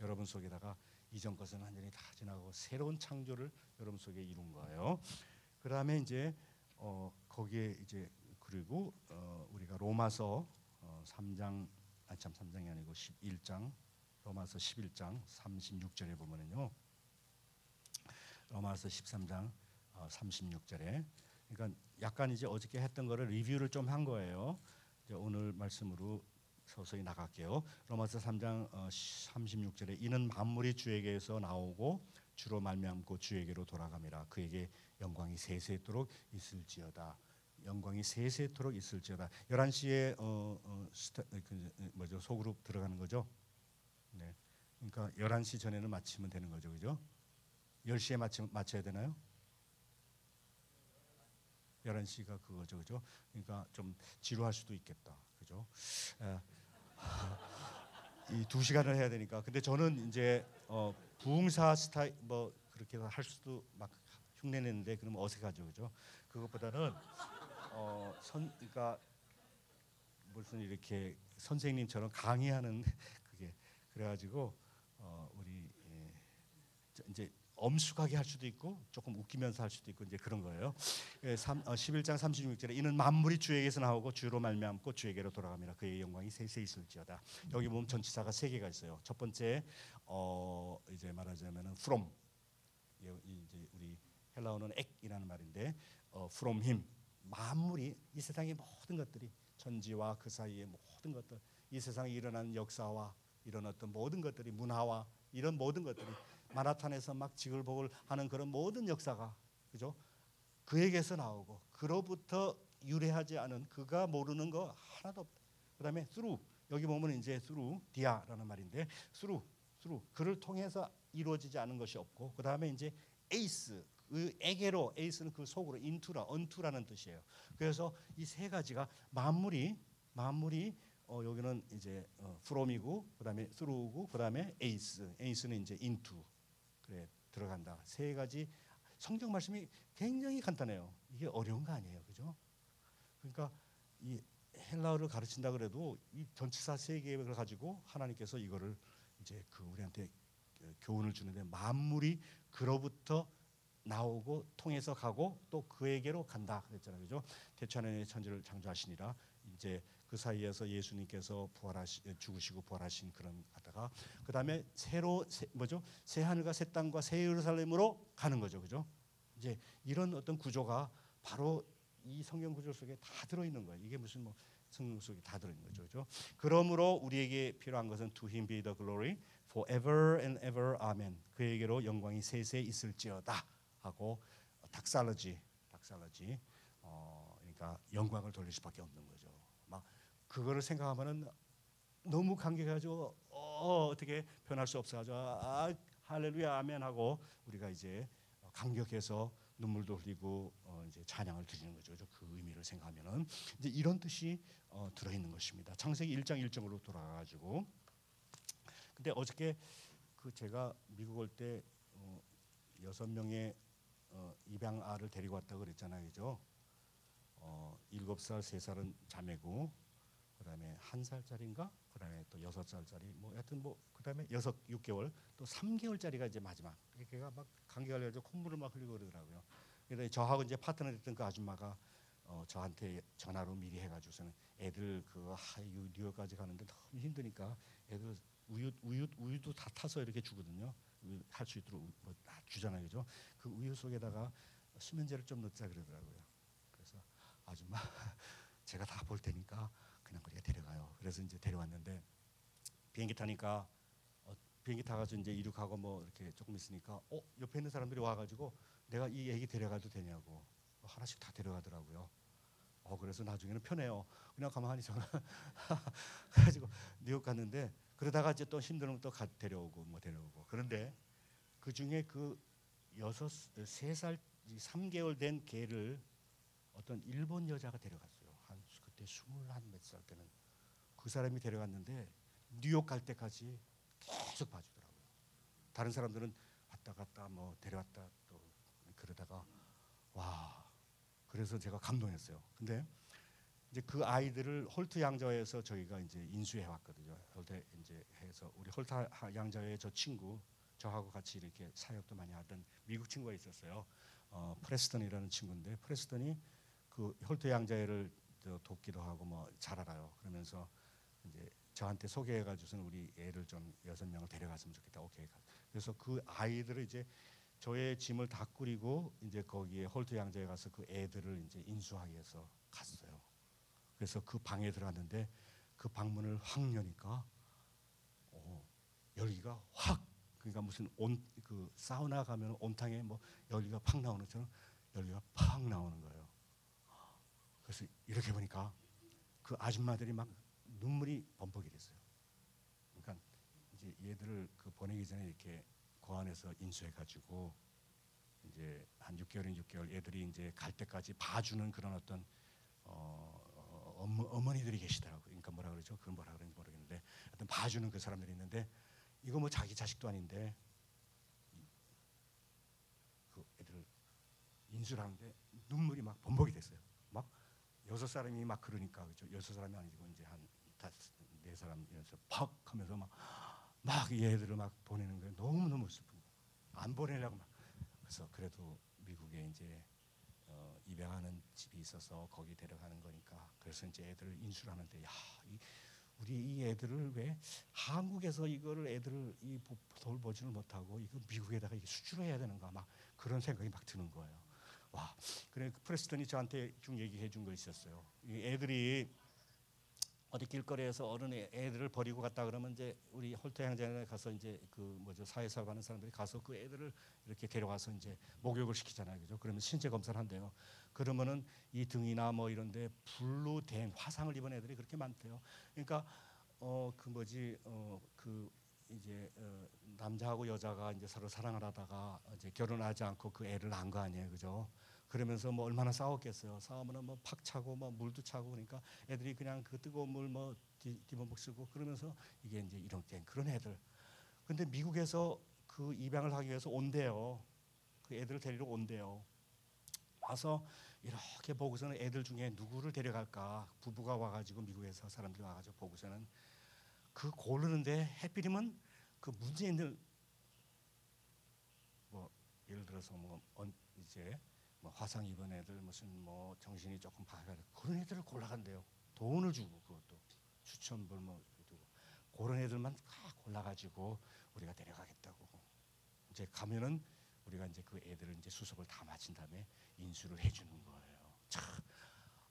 여러분 속에다가 이전 것은 완전히 다 지나고 새로운 창조를 여러분 속에 이룬 거예요. 그 다음에 이제 어 거기에 이제 그리고 어 우리가 로마서 어 3장 아참 3장이 아니고 11장 로마서 11장 36절에 보면은요. 로마서 13장 어 36절에 그러니까 약간 이제 어저께 했던 거를 리뷰를 좀 한 거예요. 이제 오늘 말씀으로 서서히 나갈게요. 로마서 3장 어, 36절에 이는 만물이 주에게서 나오고 주로 말미암고 주에게로 돌아감이라 그에게 영광이 세세토록 있을지어다. 영광이 세세토록 있을지어다. 11시에 어, 어 스타, 그, 뭐죠? 소그룹 들어가는 거죠. 네. 그러니까 11시 전에는 마치면 되는 거죠. 그죠? 10시에 마치, 마쳐야 되나요? 11시가 그거죠. 그죠? 그러니까 좀 지루할 수도 있겠다. 그죠? 이 두 시간을 해야 되니까. 근데 저는 이제 어, 부흥사 스타일 뭐 그렇게 할 수도 막 흉내내는데 그러면 어색하죠. 그죠? 그것보다는 어, 선 그러니까 무슨 이렇게 선생님처럼 강의하는 그게 그래가지고 어, 우리 예, 저 이제 엄숙하게 할 수도 있고 조금 웃기면서 할 수도 있고 이제 그런 거예요. 예, 삼- 어, 11장 36절에 이는 만물이 주에게서 나오고 주로 말미암고 주에게로 돌아갑니다. 그의 영광이 세세 있을지어다. 여기 보면 전치사가 세 개가 있어요. 첫 번째 어, 이제 말하자면은 from 예, 이- 이제 우리 헬라어는 액이라는 말인데 어, from him 만물이 이 세상의 모든 것들이 천지와 그 사이의 모든 것들 이 세상에 일어나는 역사와 이런 어떤 모든 것들이 문화와 이런 모든 것들이 마라탄에서 막 지글복을 하는 그런 모든 역사가 그죠? 그에게서 나오고 그로부터 유래하지 않은 그가 모르는 거 하나도 없다. 그다음에 through 여기 보면 이제 through 디아라는 말인데 through through 그를 통해서 이루어지지 않은 것이 없고 그다음에 이제 εἰς 그 에게로 εἰς는 그 속으로 into라 unto라는 뜻이에요. 그래서 이 세 가지가 만물이 만물이 어, 여기는 이제 어, from이고 그다음에 through고 그다음에 εἰς εἰς는 이제 into 그래 들어간다. 세 가지 성경 말씀이 굉장히 간단해요. 이게 어려운 거 아니에요, 그죠? 그러니까 이 헬라어를 가르친다 그래도 이 전치사 세 개를 가지고 하나님께서 이거를 이제 그 우리한테 그 교훈을 주는데 만물이 그로부터 나오고 통해서 가고 또 그에게로 간다 그랬잖아요, 그죠? 하나님의 천지를 창조하시니라 이제 그 사이에서 예수님께서 부활하시 죽으시고 부활하신 그런 하다가 그 다음에 새로 새, 뭐죠? 새 하늘과 새 땅과 새 예루살렘으로 가는 거죠, 그죠? 이제 이런 어떤 구조가 바로 이 성경 구조 속에 다 들어 있는 거예요. 이게 무슨 뭐 성경 속에 다 들어 있는 거죠, 그죠? 그러므로 우리에게 필요한 것은 to him be the glory forever and ever, amen. 그에게로 영광이 세세 있을지어다 하고 닥살러지, 닥살러지. 어, 그러니까 영광을 돌릴 수밖에 없는 거죠. 막 그거를 생각하면은 너무 감격해가지고 어, 어떻게 변할 수 없어가지고 아, 할렐루야 아멘 하고 우리가 이제 감격해서 눈물도 흘리고 어, 이제 찬양을 드리는 거죠. 그 의미를 생각하면은 이제 이런 뜻이 어, 들어 있는 것입니다. 창세기 1장 1절로 돌아가 가지고 근데 어저께 그 제가 미국 올때 어, 여섯 명의 어, 입양 아를 데리고 왔다고 그랬잖아요. 그죠? 어, 일곱 살, 세 살은 자매고 그다음에 한 살짜리인가? 그다음에 또 여섯 살짜리 뭐 하여튼 뭐 그다음에 여섯 육 개월 또 3개월짜리가 이제 마지막. 걔가 막 감기 걸려서 콧물을 막 흘리고 그러더라고요. 그래서 저하고 이제 파트너 됐던 그 아줌마가 어, 저한테 전화로 미리 해가지고서는 애들 그 하유 뉴욕까지 가는데 너무 힘드니까 애들 우유 우유 우유도 다 타서 이렇게 주거든요. 할 수 있도록 뭐 다 주잖아요, 그죠? 그 우유 속에다가 수면제를 좀 넣자 그러더라고요. 그래서 아줌마 제가 다 볼 테니까 그냥 우리가 데려가요. 그래서 이제 데려왔는데 비행기 타니까 어, 비행기 타가지고 이제 이륙하고 뭐 이렇게 조금 있으니까 어 옆에 있는 사람들이 와가지고 내가 이 애기 데려가도 되냐고 어, 하나씩 다 데려가더라고요. 어 그래서 나중에는 편해요. 그냥 가만히 전화 가지고 뉴욕 갔는데 그러다가 이제 또 힘들면 또 가, 데려오고 뭐 데려오고 그런데 그 중에 그 여섯 세살 3개월 된 개를 어떤 일본 여자가 데려갔어요. 한 그때 스물한 몇 살 때는 그 사람이 데려갔는데 뉴욕 갈 때까지 계속 봐주더라고요. 다른 사람들은 왔다 갔다 뭐 데려왔다 또 그러다가 와 그래서 제가 감동했어요. 근데 이제 그 아이들을 홀트 양자에서 저희가 이제 인수해 왔거든요. 홀트 이제 해서 우리 홀트 양자의 저 친구 저하고 같이 이렇게 사역도 많이 하던 미국 친구가 있었어요. 어, 프레스턴이라는 친구인데 프레스턴이 그 홀트 양자회를 저 돕기도 하고 뭐 잘 알아요. 그러면서 이제 저한테 소개해가지고서는 우리 애를 좀 여섯 명을 데려갔으면 좋겠다. 오케이. 그래서 그 아이들을 이제 저의 짐을 다 꾸리고 이제 거기에 홀트 양자에 가서 그 애들을 이제 인수하기 위해서 갔어요. 그래서 그 방에 들어갔는데 그 방문을 확 여니까 어, 열기가 확 그러니까 무슨 온 그 사우나 가면 온탕에 뭐 열기가 팍 나오는 것처럼 열기가 팍 나오는 거예요. 그래서 이렇게 보니까 그 아줌마들이 막 눈물이 범벅이 됐어요. 그러니까 이제 얘들을 그 보내기 전에 이렇게 고안에서 인수해 가지고 이제 한 6개월인 6개월 애들이 이제 갈 때까지 봐주는 그런 어떤 어, 어머, 어머니들이 계시더라고요. 그러니까 뭐라 그러죠? 그건 뭐라 그러는지 모르겠는데 하여튼 봐주는 그 사람들이 있는데 이거 뭐 자기 자식도 아닌데 그 애들 인수를 하는데 눈물이 막 범벅이 됐어요. 막 여섯 사람이 막 그러니까 그죠? 여섯 사람이 아니고 이제 한 다섯 네 사람이어서 팍 하면서 막 막 얘들을 막 보내는 거예요. 너무 너무 슬픈 거. 안 보내려고 막 그래서 그래도 미국에 이제 어, 입양하는 집이 있어서 거기 데려가는 거니까 그래서 이제 애들을 인수를 하는데 야 이, 우리 이 애들을 왜 한국에서 이거를 애들을 이 보- 돌보지를 못하고 이거 미국에다가 이게 수출을 해야 되는가 막 그런 생각이 막 드는 거예요. 와 그래 그 프레스턴이 저한테 좀 얘기해 준 거 있었어요. 이 애들이 어디 길거리에서 어른 애- 애들을 버리고 갔다 그러면 이제 우리 홀트 양장에 가서 이제 그 뭐죠 사회사업 하는 사람들이 가서 그 애들을 이렇게 데려가서 이제 목욕을 시키잖아요, 그죠? 그러면 신체 검사를 한대요. 그러면은 이 등이나 뭐 이런데 불로 된 화상을 입은 애들이 그렇게 많대요. 그러니까 어 그 뭐지 어그 이제 어 남자하고 여자가 이제 서로 사랑을 하다가 이제 결혼하지 않고 그 애를 낳은 거 아니에요, 그죠? 그러면서 뭐 얼마나 싸웠겠어요. 싸우면은 뭐팍 차고 뭐 물도 차고 그러니까 애들이 그냥 그 뜨거운 물뭐 뒤집어먹 쓰고 그러면서 이게 이제 이렇게 그런 애들. 근데 미국에서 그 입양을 하기 위해서 온대요. 그 애들을 데리러 온대요. 와서 이렇게 보고서는 애들 중에 누구를 데려갈까 부부가 와가지고 미국에서 사람들이 와가지고 보고서는 그 고르는데 해필이면 그 문제 있는 뭐 예를 들어서 뭐 언- 이제 뭐 화상 입은 애들 무슨 뭐 정신이 조금 파가 그런 애들을 골라간대요. 돈을 주고 그것도 추천불 뭐 두고 그런 애들만 다 골라가지고 우리가 데려가겠다고 이제 가면은 우리가 이제 그 애들을 이제 수습을 다 마친 다음에 인수를 해주는 거예요. 참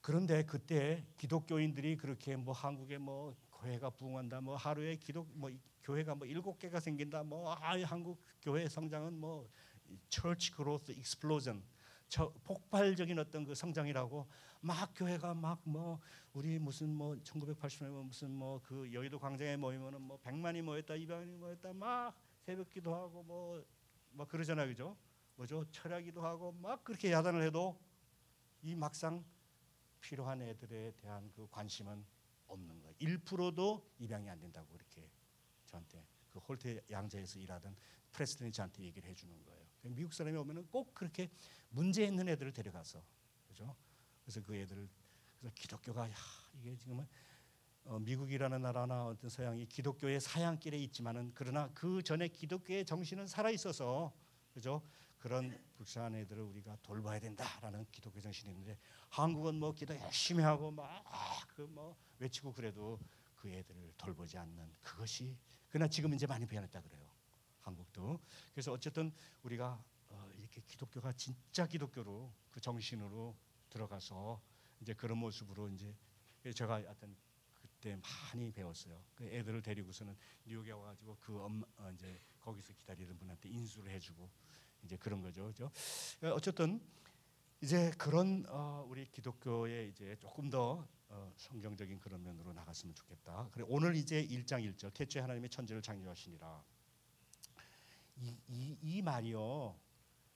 그런데 그때 기독교인들이 그렇게 뭐 한국에 뭐 교회가 부흥한다 뭐 하루에 기독 뭐 이- 교회가 뭐 일곱 개가 생긴다 뭐 아, 한국 교회 성장은 뭐 church growth explosion 저 폭발적인 어떤 그 성장이라고 막 교회가 막 뭐 우리 무슨 뭐 1980년에 무슨 뭐 그 여의도 광장에 모이면은 뭐 100만이 모였다 200만이 모였다 막 새벽 기도하고 뭐막 그러잖아요 그죠? 뭐죠? 철야 기도 하고 막 그렇게 야단을 해도 이 막상 필요한 애들에 대한 그 관심은 없는 거예요. 1%도 입양이 안 된다고 그렇게 저한테 그 홀트 양자에서 일하던 프레스턴이 저한테 얘기를 해주는 거예요. 미국 사람이 오면은 꼭 그렇게 문제 있는 애들을 데려가서 그죠? 그래서 그 애들을 그래서 기독교가 야 이게 지금은 어, 미국이라는 나라나 어떤 서양이 기독교의 사양길에 있지만은 그러나 그 전에 기독교의 정신은 살아 있어서 그죠? 그런 불쌍한 애들을 우리가 돌봐야 된다라는 기독교 정신이 있는데 한국은 뭐 기도 열심히 하고 막그뭐 외치고 그래도 그 애들을 돌보지 않는 그것이 그러나 지금 이제 많이 변했다 그래요. 한국도 그래서 어쨌든 우리가 어, 이렇게 기독교가 진짜 기독교로 그 정신으로 들어가서 이제 그런 모습으로 이제 제가 하여튼 그때 많이 배웠어요. 그 애들을 데리고서는 뉴욕에 와가지고 그 엄마 어, 이제 거기서 기다리는 분한테 인수를 해주고 이제 그런 거죠, 그죠? 어쨌든 이제 그런 어, 우리 기독교의 이제 조금 더 어, 성경적인 그런 면으로 나갔으면 좋겠다. 그래 오늘 이제 1장 1절 태초에 하나님의 천지를 창조하시니라. 이, 이, 이 말이요.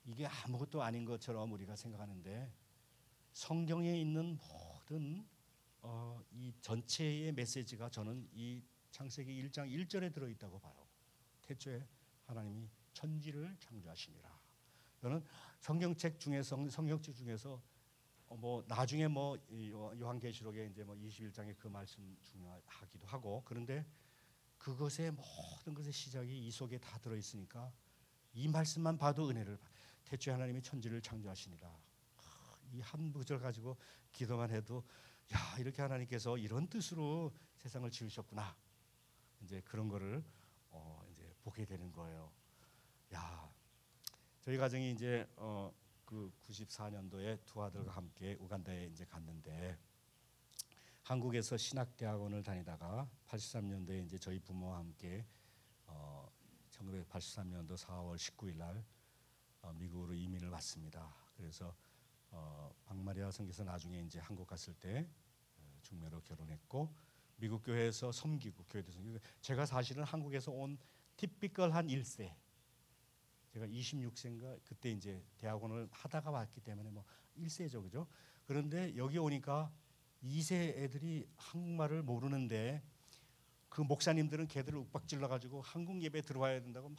이게 아무것도 아닌 것처럼 우리가 생각하는데 성경에 있는 모든 어, 이 전체의 메시지가 저는 이 창세기 1장 1절에 들어 있다고 봐요. 태초에 하나님이 천지를 창조하시니라. 저는 성경책 중에서 성경책 중에서 어, 뭐 나중에 뭐 요한계시록에 이제 뭐 21장에 그 말씀 중요하기도 하고 그런데 그것의 모든 것의 시작이 이 속에 다 들어 있으니까 이 말씀만 봐도 은혜를 받- 태초에 하나님이 천지를 창조하시니라. 이 한 구절 가지고 기도만 해도 야 이렇게 하나님께서 이런 뜻으로 세상을 지으셨구나. 이제 그런 거를 어 이제 보게 되는 거예요. 야 저희 가정이 이제 어 그 94년도에 두 아들과 함께 우간다에 이제 갔는데 한국에서 신학대학원을 다니다가 83년도에 이제 저희 부모와 함께 어 1983년도 4월 19일 날 어, 미국으로 이민을 왔습니다. 그래서 어, 박마리아 선교사 나중에 이제 한국 갔을 때 어, 중매로 결혼했고 미국 교회에서 섬기고 교회도 섬기고 제가 사실은 한국에서 온 티피컬한 1세 제가 26세인가 그때 이제 대학원을 하다가 왔기 때문에 뭐 1세죠 그죠? 그런데 여기 오니까 2세 애들이 한국말을 모르는데 그 목사님들은 걔들을 욱박질러 가지고 한국 예배 들어와야 된다고 막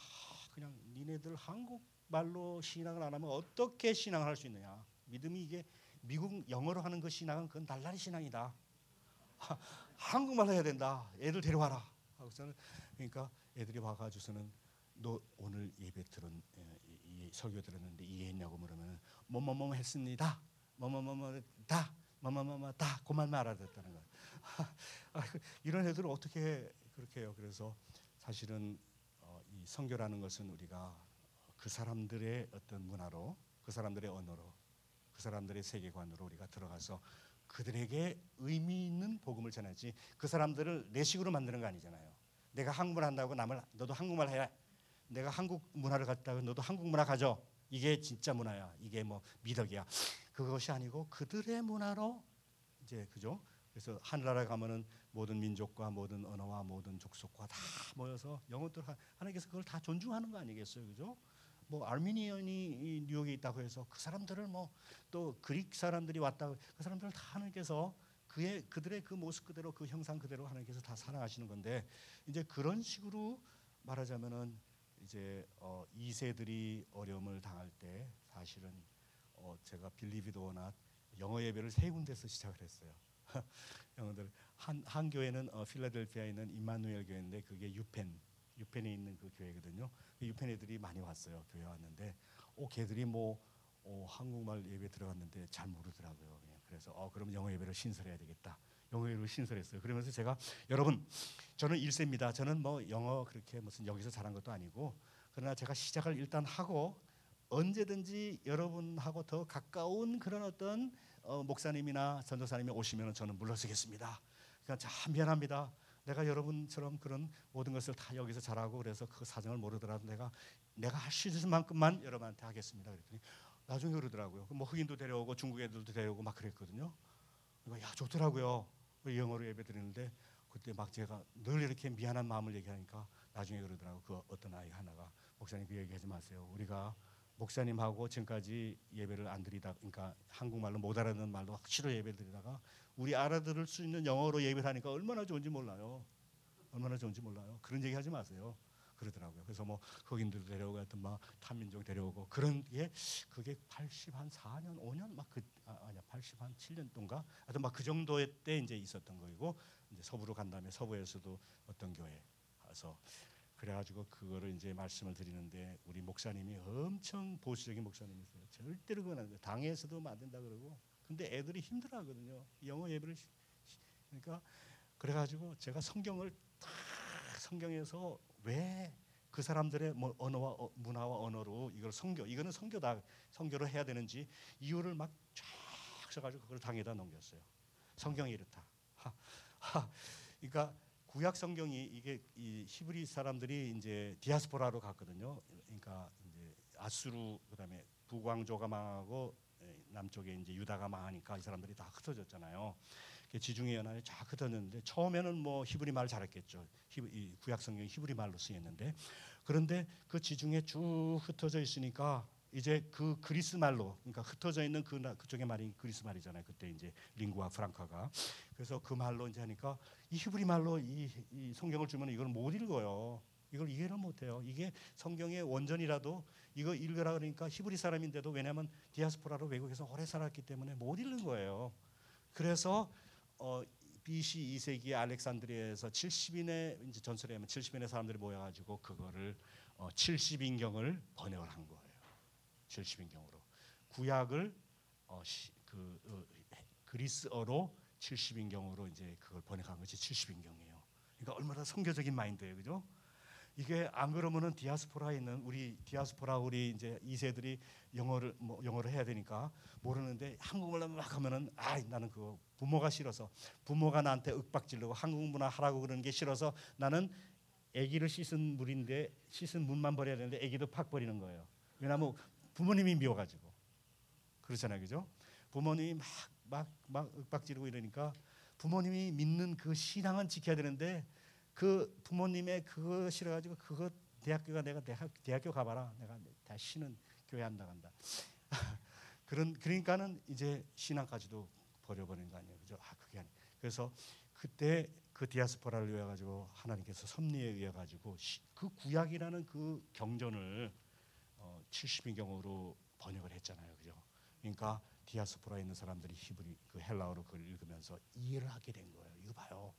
그냥 니네들 한국말로 신앙을 안 하면 어떻게 신앙을 할 수 있느냐? 믿음이 이게 미국 영어로 하는 그 신앙은 그건 날라리 신앙이다. 하, 한국말 해야 된다. 애들 데려와라. 하고서는 그러니까 애들이 와가지고서는 너 오늘 예배 들은 에, 이, 이 설교 들었는데 이해했냐고 물으면 뭐뭐뭐 했습니다. 뭐뭐뭐뭐다. 뭐뭐뭐뭐다. 그 말만 알아듣다는 거야. 아, 이런 애들을 어떻게 그렇게 해요. 그래서 사실은 어, 이 선교라는 것은 우리가 그 사람들의 어떤 문화로 그 사람들의 언어로 그 사람들의 세계관으로 우리가 들어가서 그들에게 의미 있는 복음을 전하지 그 사람들을 내 식으로 만드는 거 아니잖아요. 내가 한국말 한다고 남을 너도 한국말 해야 내가 한국 문화를 갖다가 너도 한국 문화 가져. 이게 진짜 문화야. 이게 뭐 미덕이야. 그것이 아니고 그들의 문화로 이제 그죠? 그래서 하늘나라 가면은 모든 민족과 모든 언어와 모든 족속과 다 모여서 영혼들 하- 하나님께서 그걸 다 존중하는 거 아니겠어요? 그죠? 뭐 아르미니언이 이 뉴욕에 있다고 해서 그 사람들을 뭐 또 그릭 사람들이 왔다 그 사람들을 다 하나님께서 그의 그들의 그 모습 그대로 그 형상 그대로 하나님께서 다 사랑하시는 건데 이제 그런 식으로 말하자면은 이제 어, 2세들이 어려움을 당할 때 사실은 어, 제가 빌리비도나 영어 예배를 세 군데서 시작을 했어요. 영어들 한, 한 교회는 어, 필라델피아에 있는 임마누엘 교회인데 그게 유펜 유펜에 있는 그 교회거든요. 그 유펜 애들이 많이 왔어요. 교회 왔는데 어 걔들이 뭐 어, 한국말 예배 들어갔는데 잘 모르더라고요. 그냥 그래서 어 그럼 영어 예배를 신설해야 되겠다. 영어 예배를 신설했어요. 그러면서 제가 여러분 저는 1세입니다. 저는 뭐 영어 그렇게 무슨 여기서 잘한 것도 아니고 그러나 제가 시작을 일단 하고 언제든지 여러분하고 더 가까운 그런 어떤 어, 목사님이나 전도사님이 오시면 저는 물러서겠습니다. 그러니까 참 미안합니다. 내가 여러분처럼 그런 모든 것을 다 여기서 잘하고 그래서 그 사정을 모르더라도 내가 내가 할 수 있는 만큼만 여러분한테 하겠습니다. 그랬더니 나중에 그러더라고요. 뭐 흑인도 데려오고 중국 애들도 데려오고 막 그랬거든요. 그러니까 야 좋더라고요. 영어로 예배 드리는데 그때 막 제가 늘 이렇게 미안한 마음을 얘기하니까 나중에 그러더라고 그 어떤 아이 하나가 목사님 그 얘기하지 마세요. 우리가 목사님하고 지금까지 예배를 안 드리다 그러니까 한국말로 못 알아듣는 말로 확실히 예배를 드리다가 우리 알아들을 수 있는 영어로 예배를 하니까 얼마나 좋은지 몰라요. 얼마나 좋은지 몰라요. 그런 얘기 하지 마세요. 그러더라고요. 그래서 뭐 흑인들 데려오고 하여튼 막 탄민족 데려오고 그런 게 그게 80 한 4년 5년 막그 아, 아니야 80 한 7년 동가 하여튼 막 그 정도의 때 이제 있었던 거이고 이제 서부로 간 다음에 서부에서도 어떤 교회 가서 그래가지고 그거를 이제 말씀을 드리는데 우리 목사님이 엄청 보수적인 목사님이세요. 절대로 그건 안 돼. 당에서도 안 된다 그러고 근데 애들이 힘들어하거든요. 영어 예배를 그러니까 그래가지고 제가 성경을 다 성경에서 왜 그 사람들의 뭐 언어와 어, 문화와 언어로 이걸 성교 이거는 성교다 성교를 해야 되는지 이유를 막 쫙 써가지고 그걸 당에다 넘겼어요. 성경이 이렇다. 하, 하. 그러니까 구약 성경이 이게 이 히브리 사람들이 이제 디아스포라로 갔거든요. 그러니까 이제 아수르 그다음에 북왕조가 망하고 에, 남쪽에 이제 유다가 망하니까 이 사람들이 다 흩어졌잖아요. 지중해 연안에 쫙 흩어졌는데 처음에는 뭐 히브리 말 잘했겠죠. 히브, 이 구약 성경이 히브리 말로 쓰였는데 그런데 그 지중해 쭉 흩어져 있으니까 이제 그 그리스 말로 그러니까 흩어져 있는 그 나- 그쪽의 말이 그리스 말이잖아요. 그때 이제 링구아 프랑카가 그래서 그 말로 이제 하니까 이 히브리 말로 이, 이 성경을 주면 이걸 못 읽어요. 이걸 이해를 못 해요. 이게 성경의 원전이라도 이거 읽으라 그러니까 히브리 사람인데도 왜냐하면 디아스포라로 외국에서 오래 살았기 때문에 못 읽는 거예요. 그래서 어, BC 2세기에 알렉산드리아에서 70인의 이제 전설에 의하면 70인의 사람들이 모여가지고 그거를 어, 70인경을 번역을 한 거예요. 70인경으로 구약을 어, 시, 그 어, 그리스어로 70인경으로 이제 그걸 번역한 것이 70인경이에요. 그러니까 얼마나 성교적인 마인드예요, 그죠? 이게 안 그러면은 디아스포라에 있는 우리 디아스포라 우리 이제 2세들이 영어를 뭐 영어를 해야 되니까 모르는데 한국말로 막 하면은 아 나는 그거 부모가 싫어서 부모가 나한테 윽박지르고 한국 문화 하라고 그러는 게 싫어서 나는 아기를 씻은 물인데 씻은 물만 버려야 되는데 아기도 팍 버리는 거예요. 왜냐하면 부모님이 미워가지고 그렇잖아요, 그죠? 부모님이 막 막 막 윽박지르고 이러니까 부모님이 믿는 그 신앙은 지켜야 되는데 그 부모님의 그거 싫어가지고 그거 대학교가 내가 대학, 대학교 가봐라 내가 다시는 교회 안 나간다 그런 그러니까는 이제 신앙까지도 버려버린 거 아니에요. 그죠? 아 그게 아니 그래서 그때 그 디아스포라를 위해 가지고 하나님께서 섭리에 의해 가지고 그 구약이라는 그 경전을 어, 70인 경으로 번역을 했잖아요. 그죠? 그러니까 디아스포라에 있는 사람들이 히브리 그 헬라어로 그걸 읽으면서 이해를 하게 된 거예요. 이거 봐요.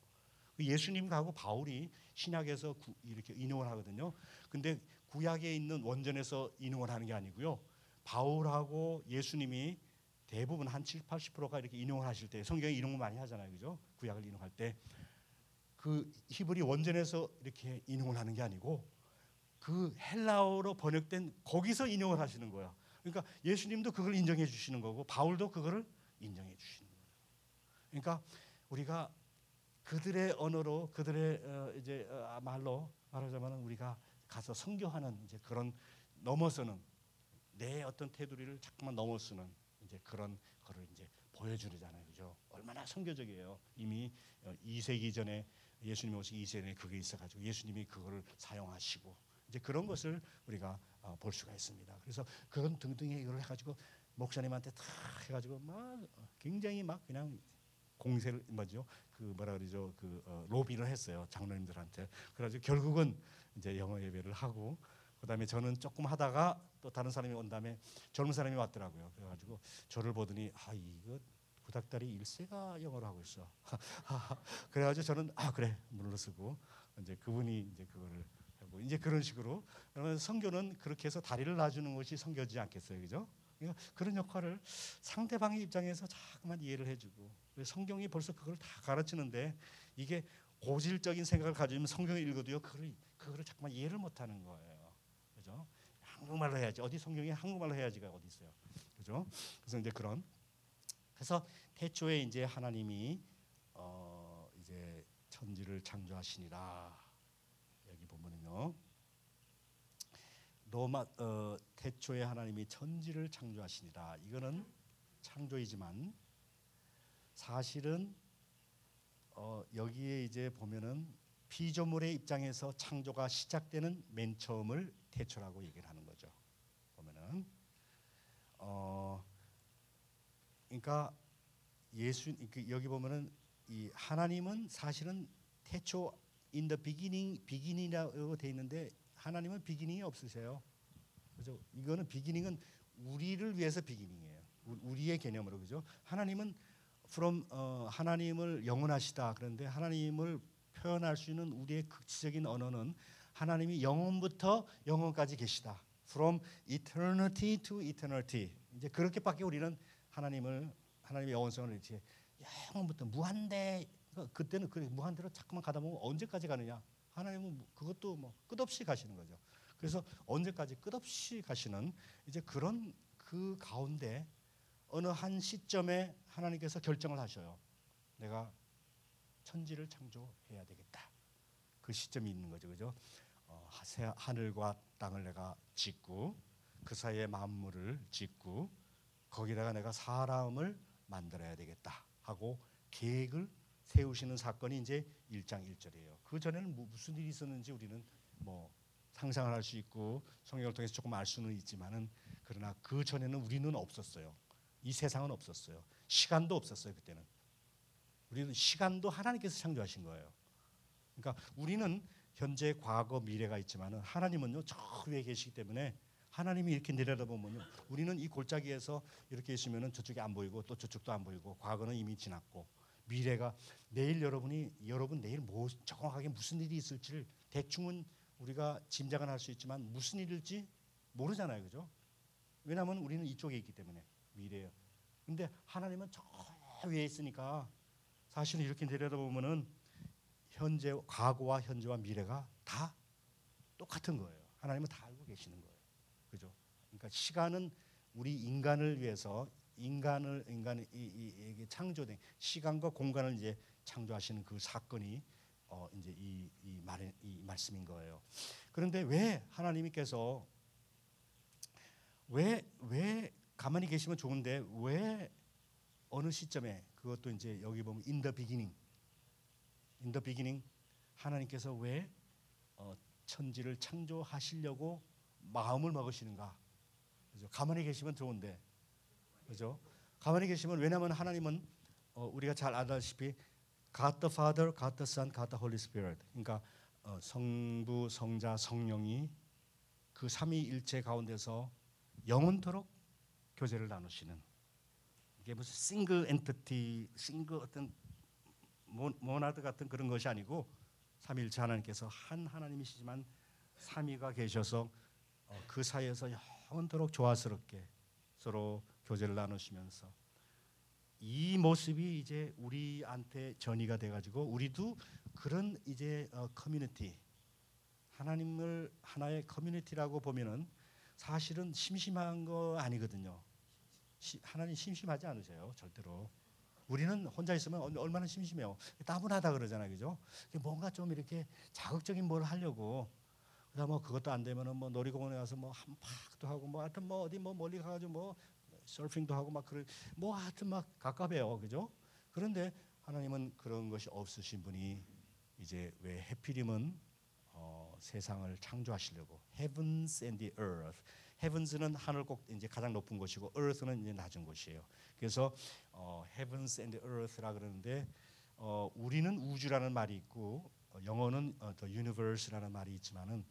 그 예수님하고 바울이 신약에서 구, 이렇게 인용을 하거든요. 근데 구약에 있는 원전에서 인용을 하는 게 아니고요. 바울하고 예수님이 대부분 한 7, 80%가 이렇게 인용을 하실 때 성경에 인용을 많이 하잖아요. 그죠? 구약을 인용할 때 그 히브리 원전에서 이렇게 인용을 하는 게 아니고 그 헬라어로 번역된 거기서 인용을 하시는 거야. 그러니까 예수님도 그걸 인정해 주시는 거고 바울도 그거를 인정해 주시는 거예요. 그러니까 우리가 그들의 언어로 그들의 어, 이제 어, 말로 말하자면 우리가 가서 선교하는 이제 그런 넘어서는 내 어떤 테두리를 자꾸만 넘어서는 이제 그런 거를 이제 보여주잖아요, 그죠? 얼마나 선교적이에요. 이미 어, 2세기 전에 예수님 오시기 2세기 전에 그게 있어가지고 예수님이 그거를 사용하시고 이제 그런 것을 우리가 어, 볼 수가 있습니다. 그래서 그런 등등의 이걸 해가지고 목사님한테 다 해가지고 막 굉장히 막 그냥 공세를 뭐죠? 그 뭐라 그러죠? 그 어, 로비를 했어요 장로님들한테. 그래가지고 결국은 이제 영어 예배를 하고 그다음에 저는 조금 하다가 또 다른 사람이 온 다음에 젊은 사람이 왔더라고요. 그래가지고 저를 보더니 아 이거 구닥다리 일세가 영어로 하고 있어. 그래가지고 저는 아 그래 물러서고 이제 그분이 이제 그거를 하고 이제 그런 식으로 그러면 성교는 그렇게 해서 다리를 놔주는 것이 성교지 않겠어요, 그죠? 그러니까 그런 역할을 상대방의 입장에서 자꾸만 이해를 해주고 성경이 벌써 그걸 다 가르치는데 이게 고질적인 생각을 가지면 성경을 읽어도요 그걸 그거를 자꾸만 이해를 못하는 거예요? 한국말로 해야지 어디 성경이 한국말로 해야지가 어디 있어요, 그죠? 그래서 이제 그런 그래서 태초에 이제 하나님이 어 이제 천지를 창조하시니라 여기 보면은요. 로마 어, 태초에 하나님이 천지를 창조하시니라. 이거는 창조이지만 사실은 어, 여기에 이제 보면은 피조물의 입장에서 창조가 시작되는 맨 처음을 태초라고 얘기를 하는 거죠. 보면은 어 그러니까 예수 그 여기 보면은 이 하나님은 사실은 태초 in the beginning beginning이라고 돼 있는데 하나님은 비기닝이 없으세요. 그죠? 이거는 비기닝은 우리를 위해서 비기닝이에요. 우- 우리의 개념으로 그죠? 하나님은 from 어, 하나님을 영원하시다. 그런데 하나님을 표현할 수 있는 우리의 극치적인 언어는 하나님이 영원부터 영원까지 계시다. From eternity to eternity. 이제 그렇게밖에 우리는 하나님을 하나님의 영원성을 이제 영원부터 무한대 그러니까 그때는 그 무한대로 자꾸만 가다 보면 언제까지 가느냐? 하나님은 뭐 그것도 뭐 끝없이 가시는 거죠. 그래서 언제까지 끝없이 가시는 이제 그런 그 가운데 어느 한 시점에 하나님께서 결정을 하셔요. 내가 천지를 창조해야 되겠다. 그 시점이 있는 거죠, 그죠? 어, 하- 하늘과 땅을 내가 짓고 그 사이에 만물을 짓고 거기다가 내가 사람을 만들어야 되겠다 하고 계획을 세우시는 사건이 이제 1장 1절이에요. 그 전에는 뭐 무슨 일이 있었는지 우리는 뭐 상상을 할 수 있고 성경을 통해서 조금 알 수는 있지만은 그러나 그 전에는 우리는 없었어요. 이 세상은 없었어요. 시간도 없었어요 그때는. 우리는 시간도 하나님께서 창조하신 거예요. 그러니까 우리는 현재, 과거, 미래가 있지만은 하나님은요 저 위에 계시기 때문에 하나님이 이렇게 내려다보면요 우리는 이 골짜기에서 이렇게 있으면은 저쪽이 안 보이고 또 저쪽도 안 보이고 과거는 이미 지났고 미래가 내일 여러분이 여러분 내일 뭐 정확하게 무슨 일이 있을지를 대충은 우리가 짐작은 할 수 있지만 무슨 일일지 모르잖아요, 그죠? 왜냐하면 우리는 이쪽에 있기 때문에 미래예요. 근데 하나님은 저 위에 있으니까 사실은 이렇게 내려다보면은 현재, 과거와 현재와 미래가 다 똑같은 거예요. 하나님은 다 알고 계시는 거예요, 그죠? 그러니까 시간은 우리 인간을 위해서 인간을 인간이 이, 창조된 시간과 공간을 이제 창조하시는 그 사건이 어 이제 이, 이 말, 이 말씀인 거예요. 그런데 왜 하나님께서 왜 왜 가만히 계시면 좋은데 왜 어느 시점에 그것도 이제 여기 보면 the beginning, in the beginning 하나님께서 왜 어, 천지를 창조하시려고 마음을 먹으시는가? 그죠? 가만히 계시면 좋은데, 그죠? 가만히 계시면 왜냐하면 하나님은 어, 우리가 잘 알다시피 God the Father, God the Son, God the Holy Spirit. 그러니까 어, 성부, 성자, 성령이 그 삼위일체 가운데서 영원토록 교제를 나누시는 이게 무슨 싱글 엔티티, 싱글 어떤 모- 모나드 같은 그런 것이 아니고 삼위일체 하나님께서 한 하나님이시지만 삼위가 계셔서 어, 그 사이에서 영원토록 조화스럽게 서로 교제를 나누시면서 이 모습이 이제 우리한테 전이가 돼가지고 우리도 그런 이제 어, 커뮤니티 하나님을 하나의 커뮤니티라고 보면은 사실은 심심한 거 아니거든요. 시, 하나님 심심하지 않으세요, 절대로. 우리는 혼자 있으면 얼- 얼마나 심심해요. 따분하다 그러잖아요, 그죠? 뭔가 좀 이렇게 자극적인 뭘 하려고. 그다음 뭐 그것도 안 되면은 뭐 놀이공원에 가서 뭐 한팍도 하고 뭐 하여튼 뭐 어디 뭐 멀리 가가지고 뭐 서핑도 하고 막 그래 뭐 하여튼 막 갑갑해요, 그죠? 그런데 하나님은 그런 것이 없으신 분이 이제 왜 해피림은 어, 세상을 창조하시려고 heavens and the earth. Heavens는 하늘 꼭 이제 가장 높은 곳이고 earth는 이제 낮은 곳이에요. 그래서 어, heavens and earth라 그러는데 어, 우리는 우주라는 말이 있고 어, 영어는 어, the universe라는 말이 있지만은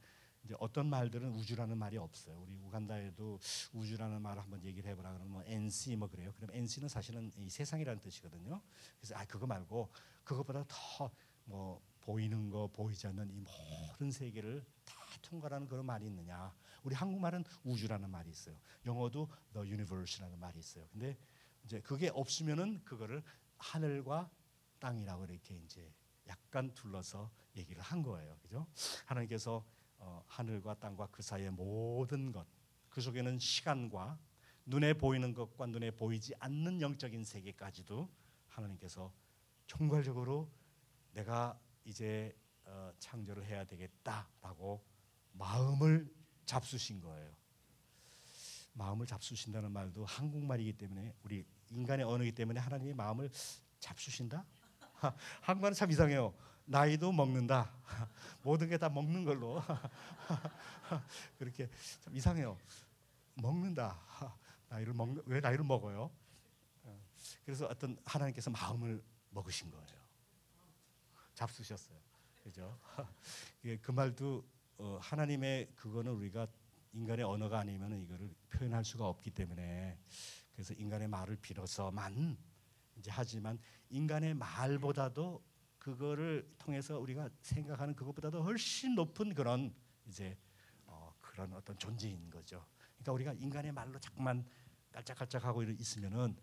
이제 어떤 말들은 우주라는 말이 없어요. 우리 우간다에도 우주라는 말을 한번 얘기를 해보라 그러면 뭐 NC 뭐 그래요. 그럼 NC는 사실은 이 세상이라는 뜻이거든요. 그래서 아 그거 말고 그것보다 더 뭐 보이는 거 보이지 않는 이 모든 세계를 다 통과하는 그런 말이 있느냐? 우리 한국말은 우주라는 말이 있어요. 영어도 the universe라는 말이 있어요. 근데 이제 그게 없으면은 그거를 하늘과 땅이라고 이렇게 이제 약간 둘러서 얘기를 한 거예요. 그죠? 하나님께서 어, 하늘과 땅과 그 사이의 모든 것, 그 속에는 시간과 눈에 보이는 것과 눈에 보이지 않는 영적인 세계까지도 하나님께서 총괄적으로 내가 이제 어, 창조를 해야 되겠다라고 마음을 잡수신 거예요. 마음을 잡수신다는 말도 한국말이기 때문에 우리 인간의 언어이기 때문에 하나님이 마음을 잡수신다? 한국말은 참 이상해요. 나이도 먹는다. 모든 게 다 먹는 걸로 그렇게 참 이상해요. 먹는다. 하, 나이를 먹는 왜 나이를 먹어요? 어, 그래서 어떤 하나님께서 마음을 먹으신 거예요. 잡수셨어요. 그죠? 예, 그 말도 어, 하나님의 그거는 우리가 인간의 언어가 아니면 이거를 표현할 수가 없기 때문에 그래서 인간의 말을 빌어서만 이제 하지만 인간의 말보다도 그거를 통해서 우리가 생각하는 그것보다도 훨씬 높은 그런 이제 어, 그런 어떤 존재인 거죠. 그러니까 우리가 인간의 말로 자꾸만 깔짝깔짝하고 있으면은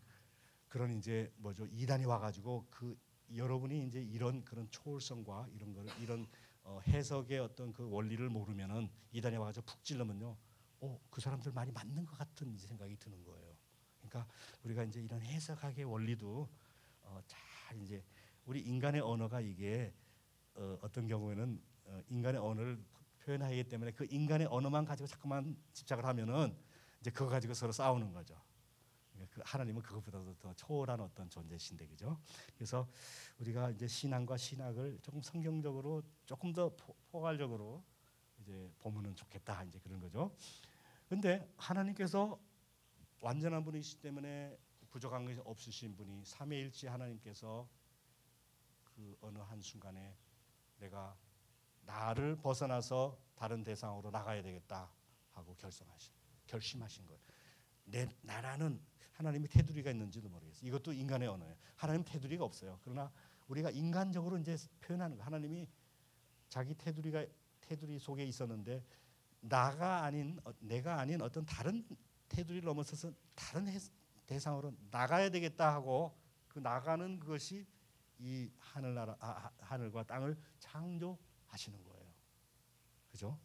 그런 이제 뭐죠 이단이 와가지고 그 여러분이 이제 이런 그런 초월성과 이런 거를 이런 어, 해석의 어떤 그 원리를 모르면은 이단이 와가지고 푹 찔러면요, 어그 사람들 말이 맞는 것 같은 생각이 드는 거예요. 그러니까 우리가 이제 이런 해석학의 원리도 어, 잘 이제 우리 인간의 언어가 이게 어, 어떤 경우에는 어, 인간의 언어를 표현하기 때문에 그 인간의 언어만 가지고 자꾸만 집착을 하면은 이제 그거 가지고 서로 싸우는 거죠. 그러니까 그 하나님은 그것보다도 더 초월한 어떤 존재신데 그죠? 그래서 우리가 이제 신앙과 신학을 조금 성경적으로 조금 더 포- 포괄적으로 이제 보면은 좋겠다 이제 그런 거죠. 근데 하나님께서 완전한 분이시기 때문에 부족한 것이 없으신 분이 삼위일체 하나님께서 그 어느 한 순간에 내가 나를 벗어나서 다른 대상으로 나가야 되겠다 하고 결성하신 결심하신 거예요. 내 나라는 하나님이 테두리가 있는지도 모르겠어요. 이것도 인간의 언어예요. 하나님 테두리가 없어요. 그러나 우리가 인간적으로 이제 표현하는 거 하나님이 자기 테두리가 테두리 속에 있었는데 나가 아닌 어, 내가 아닌 어떤 다른 테두리를 넘어서서 다른 해- 대상으로 나가야 되겠다 하고 그 나가는 것이 이 하늘나라 아, 하- 하늘과 땅을 창조하시는 거예요. 그죠?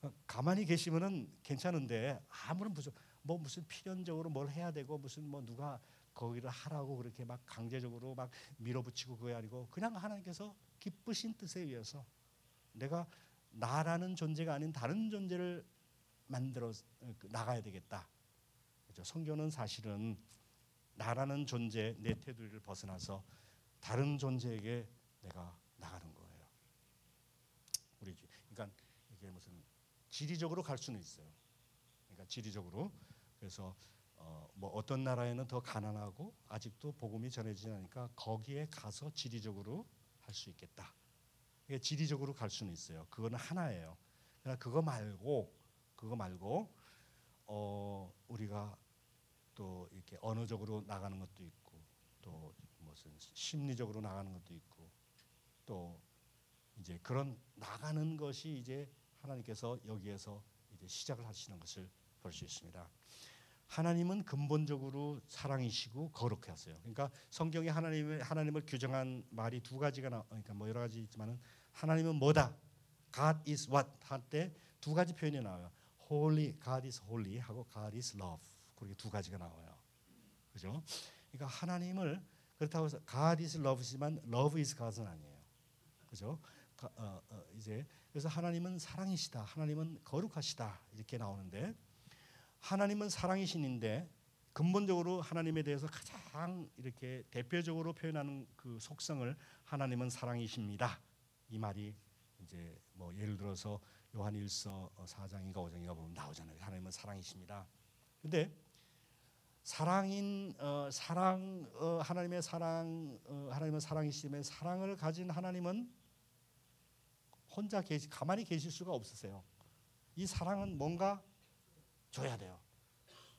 어, 가만히 계시면은 괜찮은데 아무런 부족 뭐 무슨 필연적으로 뭘 해야 되고 무슨 뭐 누가 거기를 하라고 그렇게 막 강제적으로 막 밀어붙이고 그게 아니고 그냥 하나님께서 기쁘신 뜻에 의해서 내가 나라는 존재가 아닌 다른 존재를 만들어 어, 그, 나가야 되겠다. 그죠? 성경은 사실은 나라는 존재 내 테두리를 벗어나서 다른 존재에게 내가 나가는 거예요. 우리 주- 그러니까 이게 무슨 지리적으로 갈 수는 있어요. 그러니까 지리적으로 그래서 어, 뭐 어떤 나라에는 더 가난하고 아직도 복음이 전해지지 않으니까 거기에 가서 지리적으로 할 수 있겠다. 이게 지리적으로 갈 수는 있어요. 그거는 하나예요. 그러나 그거 말고 그거 말고 어, 우리가 또 이렇게 언어적으로 나가는 것도 있고 또 무슨 심리적으로 나가는 것도 있고 또 이제 그런 나가는 것이 이제 하나님께서 여기에서 이제 시작을 하시는 것을 볼 수 있습니다. 하나님은 근본적으로 사랑이시고 거룩해 하세요. 그러니까 성경에 하나님을 하나님을 규정한 말이 두 가지가 나 그러니까 뭐 여러 가지 있지만은 하나님은 뭐다? God is what 할 때 두 가지 표현이 나와요. Holy, God is holy 하고 God is love. 그렇게 두 가지가 나와요. 그죠? 그러니까 하나님을 그렇다고 해서 God is love지만 love is God은 아니에요. 그죠? 가- 어, 어, 이제 그래서 하나님은 사랑이시다. 하나님은 거룩하시다. 이렇게 나오는데 하나님은 사랑이신인데 근본적으로 하나님에 대해서 가장 이렇게 대표적으로 표현하는 그 속성을 하나님은 사랑이십니다. 이 말이 이제 뭐 예를 들어서 요한일서 4장인가 5장인가 보면 나오잖아요. 하나님은 사랑이십니다. 근데 사랑인 어, 사랑 어, 하나님의 사랑 어, 하나님은 사랑이시면 사랑을 가진 하나님은 혼자 계시 가만히 계실 수가 없으세요. 이 사랑은 뭔가 줘야 돼요.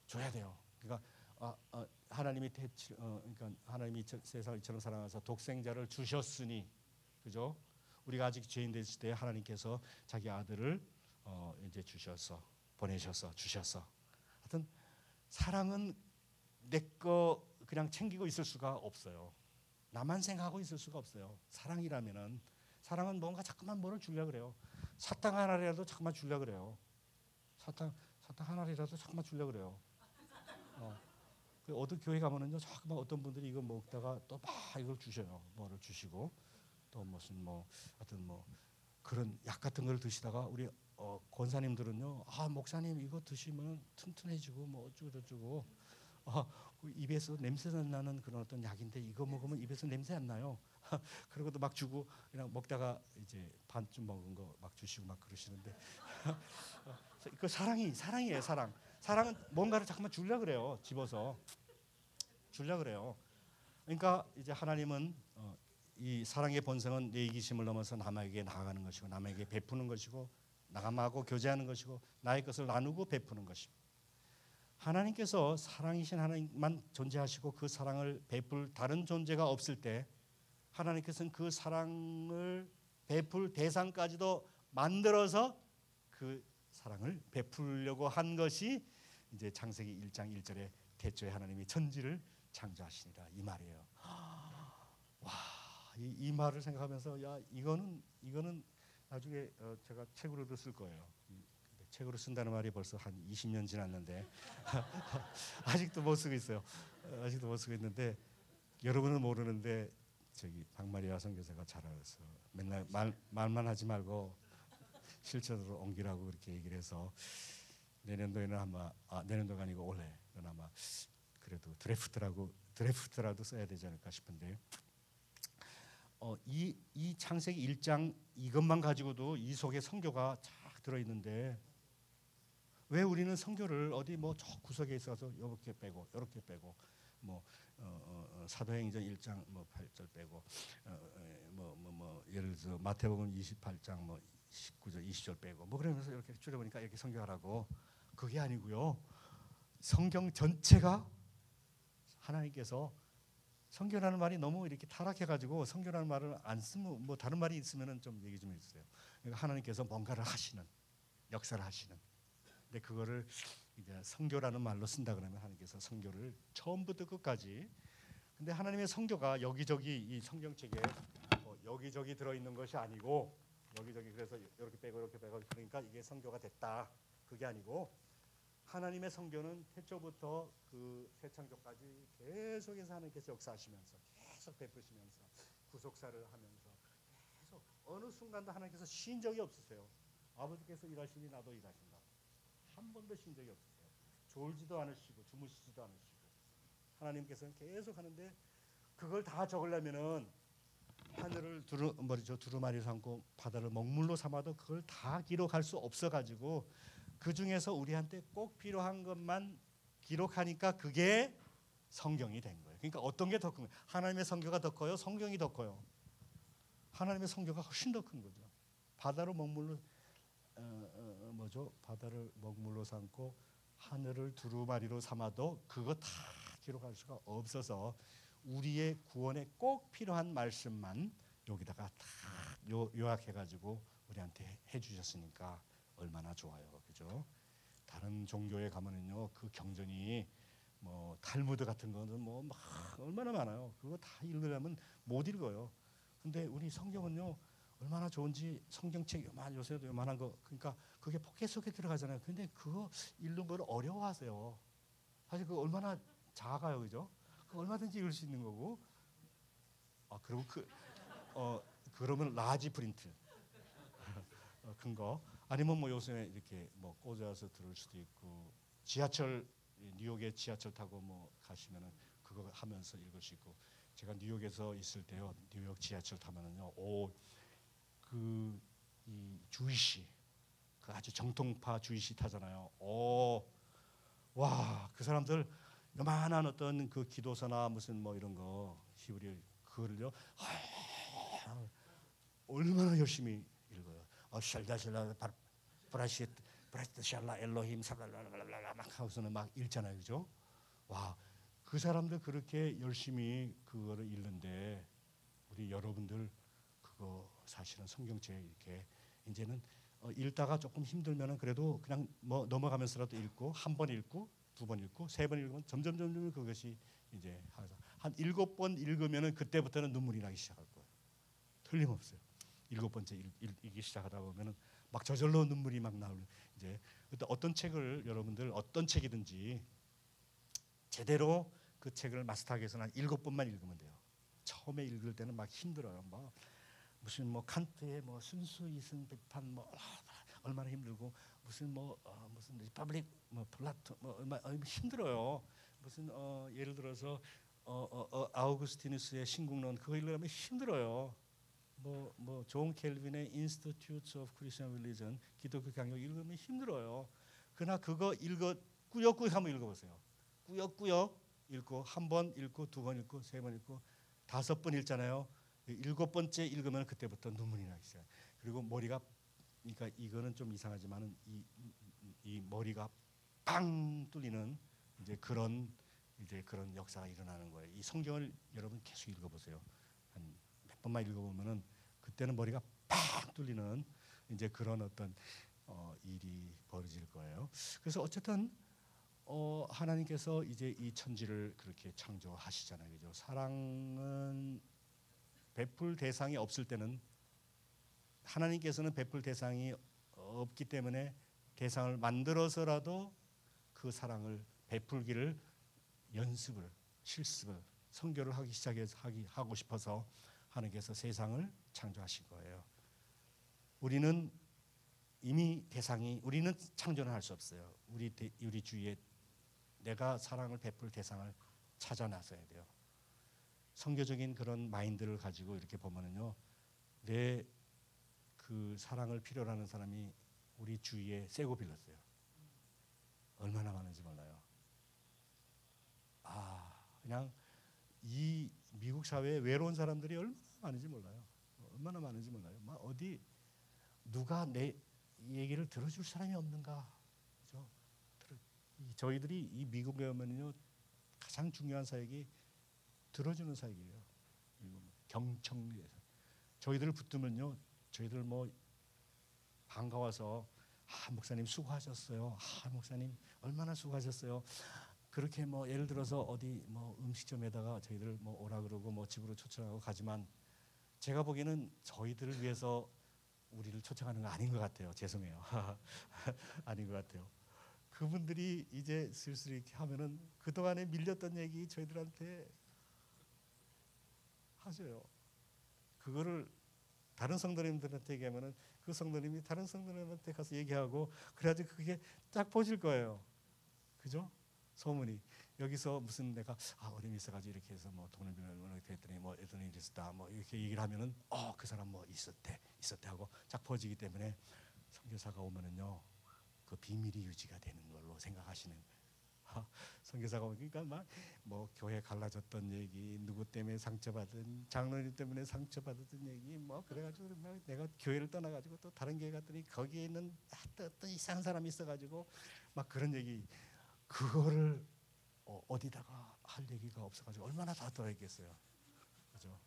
줘야 돼요. 그러니까 아, 아, 하나님이 대치, 어, 그러니까 하나님이 저- 세상을 이처럼 사랑하사 독생자를 주셨으니 그죠? 우리가 아직 죄인 됐을 때 하나님께서 자기 아들을 어, 이제 주셔서 보내셔서 주셔서 하여튼 사랑은 내 거 그냥 챙기고 있을 수가 없어요. 나만 생각하고 있을 수가 없어요. 사랑이라면은 사랑은 뭔가 자꾸만 뭐를 주려 그래요. 사탕 하나라도 자꾸만 주려 그래요. 사탕 사탕 하나라도 자꾸만 주려 그래요. 어. 그 어떤 교회 가면은요 자꾸만 어떤 분들이 이거 먹다가 또 막 이걸 주셔요. 뭐를 주시고 또 무슨 뭐 하여튼 뭐 그런 약 같은 걸 드시다가 우리 어, 권사님들은요 아 목사님 이거 드시면 튼튼해지고 뭐 어쩌고 저쩌고 아, 그 입에서 냄새 나는 그런 어떤 약인데 이거 먹으면 입에서 냄새 안 나요. 그러고도 막 주고 그냥 먹다가 이제 반쯤 먹은 거 막 주시고 막 그러시는데 그 사랑이 사랑이에요 사랑 사랑은 뭔가를 잠깐만 줄려 그래요. 집어서 줄려 그래요. 그러니까 이제 하나님은 어, 이 사랑의 본성은 내 이기심을 넘어서 남에게 나아가는 것이고 남에게 베푸는 것이고 남하고 교제하는 것이고 나의 것을 나누고 베푸는 것입니다. 하나님께서 사랑이신 하나님만 존재하시고 그 사랑을 베풀 다른 존재가 없을 때 하나님께서는 그 사랑을 베풀 대상까지도 만들어서 그 사랑을 베풀려고 한 것이 이제 창세기 1장 1절에 대초에 하나님이 천지를 창조하시니라 이 말이에요. 와, 이, 이 말을 생각하면서 야 이거는 이거는 나중에 어, 제가 책으로도 쓸 거예요. 이- 근데 책으로 쓴다는 말이 벌써 한 20년 지났는데 아직도 못 쓰고 있어요. 어, 아직도 못 쓰고 있는데 여러분은 모르는데 저기 박마리아 선교사가 잘 알았어. 맨날 말 말만 하지 말고 실천으로 옮기라고 그렇게 얘기를 해서 내년도에는 아마 아, 내년도가 아니고 올해는 아마 그래도 드래프트라고 드래프트라도 써야 되지 않을까 싶은데 어, 이, 이 창세기 1장 이것만 가지고도 이 속에 성교가 쫙 들어 있는데 왜 우리는 성교를 어디 뭐 저 구석에 있어서 이렇게 빼고 이렇게 빼고 뭐 사도행전 1장 뭐 8절 빼고 뭐뭐 뭐, 뭐 예를 들어 마태복음 28장 뭐 19절 20절 빼고 뭐 그러면서 이렇게 줄여 보니까 이렇게 성교하라고 그게 아니고요 성경 전체가 하나님께서 성교라는 말이 너무 이렇게 타락해가지고 성교라는 말을 안 쓰면 뭐 다른 말이 있으면은 좀 얘기 좀 해주세요. 그러니까 하나님께서 뭔가를 하시는 역사를 하시는. 근데 그거를 이제 성교라는 말로 쓴다 그러면 하나님께서 성교를 처음부터 끝까지. 근데 하나님의 성교가 여기저기 이 성경책에 뭐 여기저기 들어 있는 것이 아니고 여기저기 그래서 이렇게 빼고 이렇게 빼고 그러니까 이게 성교가 됐다. 그게 아니고 하나님의 성교는 태초부터 그 새창조까지 계속해서 하나님께서 역사하시면서 계속 베푸시면서 구속사를 하면서 계속 어느 순간도 하나님께서 쉰 적이 없으세요. 아버지께서 일하시니 나도 일하신다. 한 번도 쉰 적이 없으세요. 졸지도 않으시고 주무시지도 않으시고 하나님께서는 계속 하는데 그걸 다 적으려면은 하늘을 두루 머리죠 두루마리 삼고 바다를 먹물로 삼아도 그걸 다 기록할 수 없어 가지고 그 중에서 우리한테 꼭 필요한 것만 기록하니까 그게 성경이 된 거예요. 그러니까 어떤 게 더 큰 거예요? 하나님의 성교가 더 커요? 성경이 더 커요? 하나님의 성교가 훨씬 더 큰 거죠. 바다로 먹물로 어, 어, 어, 뭐죠? 바다를 먹물로 삼고 하늘을 두루마리로 삼아도 그거 다 기록할 수가 없어서 우리의 구원에 꼭 필요한 말씀만 여기다가 다 요, 요약해 가지고 우리한테 해 주셨으니까 얼마나 좋아요, 그죠? 다른 종교에 가면은요 그 경전이 뭐 탈무드 같은 거는 뭐 막 얼마나 많아요. 그거 다 읽으려면 못 읽어요. 근데 우리 성경은요 얼마나 좋은지 성경책 요만 요새도 요만한 거 그러니까 그게 포켓 속에 들어가잖아요. 근데 그거 읽는 걸 어려워하세요. 사실 그 얼마나 작아요, 그죠? 그 얼마든지 읽을 수 있는 거고. 아 그리고 그 어 그러면 large print 어, 큰 거. 아니면 뭐 요새 이렇게 뭐 꽂아서 들을 수도 있고 지하철 이 뉴욕에 지하철 타고 뭐 가시면은 그거 하면서 읽을 수 있고 제가 뉴욕에서 있을 때요 뉴욕 지하철 타면은요 오 그 이 주이시 그 아주 정통파 주이시 타잖아요 오 와그 사람들 요만한 어떤 그 기도서나 무슨 뭐 이런 거 히브리 아, 얼마나 열심히 읽어요. 어, 바- 브라시 브라시트 샬라 엘로힘 사발라라라라 막 하고서는 막 읽잖아요, 그죠? 와, 그 사람들 그렇게 열심히 그거를 읽는데 우리 여러분들 그거 사실은 성경책 이렇게 이제는 어, 읽다가 조금 힘들면은 그래도 그냥 뭐 넘어가면서라도 읽고 한 번 읽고 두 번 읽고 세 번 읽으면 점점 점점 그것이 이제. 한 일곱 번 읽으면은 그때부터는 눈물이 나기 시작할 거예요. 틀림없어요. 일곱 번째 읽, 읽, 읽기 시작하다 보면은 막 저절로 눈물이 막 나오는 이제 그때 어떤 책을 여러분들 어떤 책이든지 제대로 그 책을 마스터하기 위해서는 한 일곱 번만 읽으면 돼요. 처음에 읽을 때는 막 힘들어요. 뭐 무슨 뭐 칸트의 뭐 순수 이성 비판 뭐 얼마나 힘들고 무슨 뭐 어, 무슨 Republic 뭐 플라토 뭐 얼마 얼마 힘들어요. 무슨 어, 예를 들어서 어, 어, 어, 아우구스티누스의 신국론 그거 읽으려면 힘들어요. 뭐뭐 존 칼빈의 Institutes of Christian 기독교 강요 읽으면 힘들어요. 그러나 그거 읽어 꾸역꾸역 한번 읽어보세요. 꾸역꾸역 읽고 한 번 읽고 두 번 읽고 세 번 읽고 다섯 번 읽잖아요. 일곱 번째 읽으면 그때부터 눈물이 나기 시작. 그리고 머리가 그러니까 이거는 좀 이상하지만은 이, 이- 이 머리가 빵 뚫리는 이제 그런 이제 그런 역사가 일어나는 거예요. 이 성경을 여러분 계속 읽어보세요. 한 몇 번만 읽어보면은 그때는 머리가 팍 뚫리는 이제 그런 어떤 어, 일이 벌어질 거예요. 그래서 어쨌든 어, 하나님께서 이제 이 천지를 그렇게 창조하시잖아요. 그죠? 사랑은 베풀 대상이 없을 때는 하나님께서는 베풀 대상이 없기 때문에 대상을 만들어서라도 그 사랑을 베풀기를 연습을 실습을 성교를 하기 시작해서 하기 하고 싶어서 하나님께서 세상을 창조하신 거예요. 우리는 이미 대상이 우리는 창조는 할 수 없어요. 우리 대- 우리 주위에 내가 사랑을 베풀 대상을 찾아 나서야 돼요. 성교적인 그런 마인드를 가지고 이렇게 보면은요. 내 그 사랑을 필요로 하는 사람이 우리 주위에 세고 빌렸어요. 얼마나 많은지 몰라요. 아, 그냥 이 미국 사회에 외로운 사람들이 얼마나 많은지 몰라요. 얼마나 많은지 몰라요. 막 어디 누가 내 얘기를 들어줄 사람이 없는가, 그죠? 저희들이 이 미국에 오면요 가장 중요한 사역이 들어주는 사역이에요. 그리고 경청에서 저희들을 붙들면요, 저희들 뭐 반가워서 아 목사님 수고하셨어요. 아 목사님 얼마나 수고하셨어요. 그렇게 뭐 예를 들어서 어디 뭐 음식점에다가 저희들 뭐 오라 그러고 뭐 집으로 초청하고 가지만 제가 보기에는 저희들을 위해서 우리를 초청하는 거 아닌 것 같아요. 죄송해요. 아닌 것 같아요. 그분들이 이제 슬슬 이렇게 하면은 그 동안에 밀렸던 얘기 저희들한테 하셔요. 그거를 다른 성도님들한테 얘기하면은 그 성도님이 다른 성도님한테 가서 얘기하고 그래야지 그게 딱 퍼질 거예요. 그죠? 소문이 여기서 무슨 내가 아 어려움이 있어가지고 이렇게 해서 뭐 돈을 빌려 이렇게 했더니 뭐 어떤 일이 있었다 뭐 이렇게 얘기를 하면은 어 그 사람 뭐 있었대 있었대 하고 쫙 퍼지기 때문에 선교사가 오면은요 그 비밀이 유지가 되는 걸로 생각하시는 하, 선교사가 오니까 막 뭐 교회 갈라졌던 얘기 누구 때문에 상처받은 장로님 때문에 상처받았던 얘기 뭐 그래가지고 막 내가 교회를 떠나가지고 또 다른 교회 갔더니 거기에 있는 아, 또 어떤 이상한 사람이 있어가지고 막 그런 얘기 그거를 어, 어디다가 할 얘기가 없어가지고 얼마나 다 떠있겠어요. 그죠?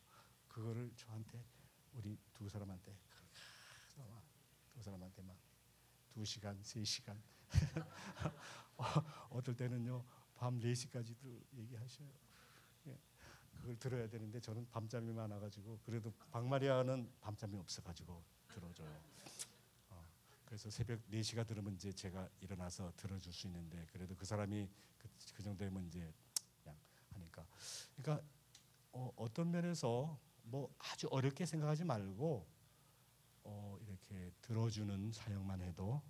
그거를 저한테 우리 두 사람한테 계속 막, 두 사람한테 막 두 시간, 세 시간 어, 어떨 때는요 밤 4시까지도 얘기하셔요. 예, 그걸 들어야 되는데 저는 밤잠이 많아가지고 그래도 박마리아는 밤잠이 없어가지고 들어줘요. 어, 그래서 새벽 4시가 들으면 이제 제가 일어나서 들어줄 수 있는데 그래도 그 사람이 그, 그 정도면 이제 그냥 하니까 그러니까 어, 어떤 면에서 뭐 아주 어렵게 생각하지 말고 어, 이렇게 들어주는 사역만 해도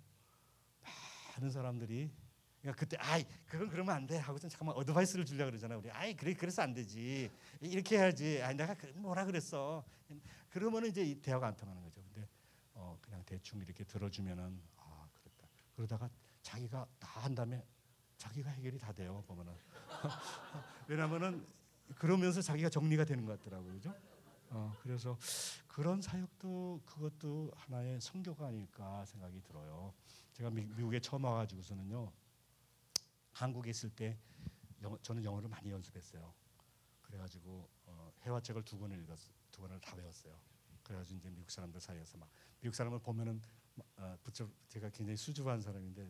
많은 사람들이 그러니까 그때 아이 그건 그러면 안 돼. 하고 좀 잠깐만 어드바이스를 주려 고 그러잖아 우리 아이 그래 그래서 안 되지. 이렇게 해야지. 아이 내가 그 뭐라 그랬어. 그러면은 이제 이 대화가 안 통하는 거죠. 근데 어 그냥 대충 이렇게 들어주면은 아 그랬다. 그러다가 자기가 다 한 다음에 자기가 해결이 다 돼요 보면은. 왜냐면은 그러면서 자기가 정리가 되는 것 같더라고요. 그죠? 어 그래서 그런 사역도 그것도 하나의 성교가 아닐까 생각이 들어요. 제가 미, 미국에 처음 와가지고서는요 한국에 있을 때 영어, 저는 영어를 많이 연습했어요. 그래가지고 어, 회화책을 두 권을 읽었, 두 권을 다 외웠어요. 그래가지고 이제 미국 사람들 사이에서 막 미국 사람을 보면은 어, 붙여 제가 굉장히 수줍어한 사람인데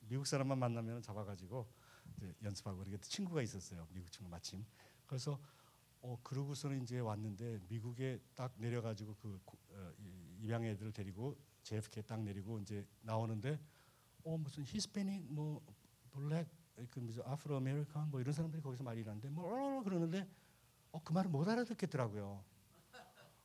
미국 사람만 만나면 잡아가지고 이제 연습하고 이렇게 친구가 있었어요. 미국 친구 마침. 그래서 어 그러고서는 이제 왔는데 미국에 딱 내려가지고 그 고- 어, 이- 입양 애들 데리고 JFK 딱 내리고 이제 나오는데 어 무슨 히스패닉 뭐 black 그 무슨 Afro American 뭐 이런 사람들이 거기서 말이 나는데 뭐 그러는데 어 그 말을 못 알아듣겠더라고요.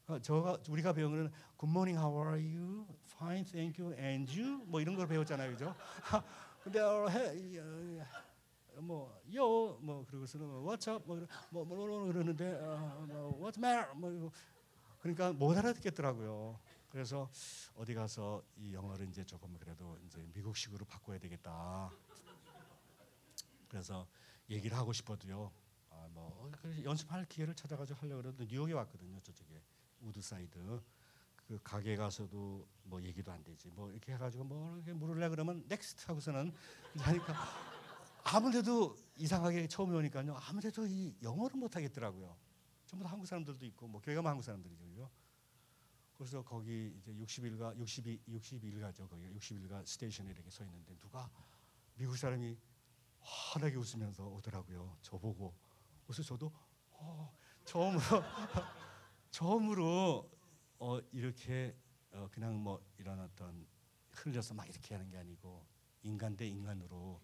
어, 저가 우리가 배운 거는 Good morning, how are you? Fine, thank you, and you? 뭐 이런 걸 배웠잖아요, 그죠? 근데 어, 해, 어, 뭐, yo, 뭐 그러고서는 What's up? 뭐, 뭐, 뭐, 뭐 그러는데 어, 뭐, What's matter? 뭐. 그러니까 못 알아듣겠더라고요. 그래서 어디 가서 이 영어를 이제 조금 그래도 이제 미국식으로 바꿔야 되겠다. 그래서 얘기를 하고 싶어도요. 아, 뭐 연습할 기회를 찾아가지고 하려고 그래도 뉴욕에 왔거든요. 저쪽에 우드사이드 그 가게 가서도 뭐 얘기도 안 되지. 뭐 이렇게 해가지고 뭐 이렇게 물을래 그러면 next 하고서는 하니까 아무래도 이상하게 처음에 오니까요. 아무래도 이 영어를 못 하겠더라고요. 전부 다 한국 사람들도 있고 뭐 교회가 한국 사람들이죠. 그래서 거기 이제 60일가 62 61가죠. 거기 61가 스테이션에 이렇게 서 있는데 누가 미국 사람이 환하게 웃으면서 오더라고요. 저보고. 그래서 저도 어, 처음으로 처음으로 어, 이렇게 어, 그냥 뭐 이런 어떤 흘려서 막 이렇게 하는 게 아니고 인간 대 인간으로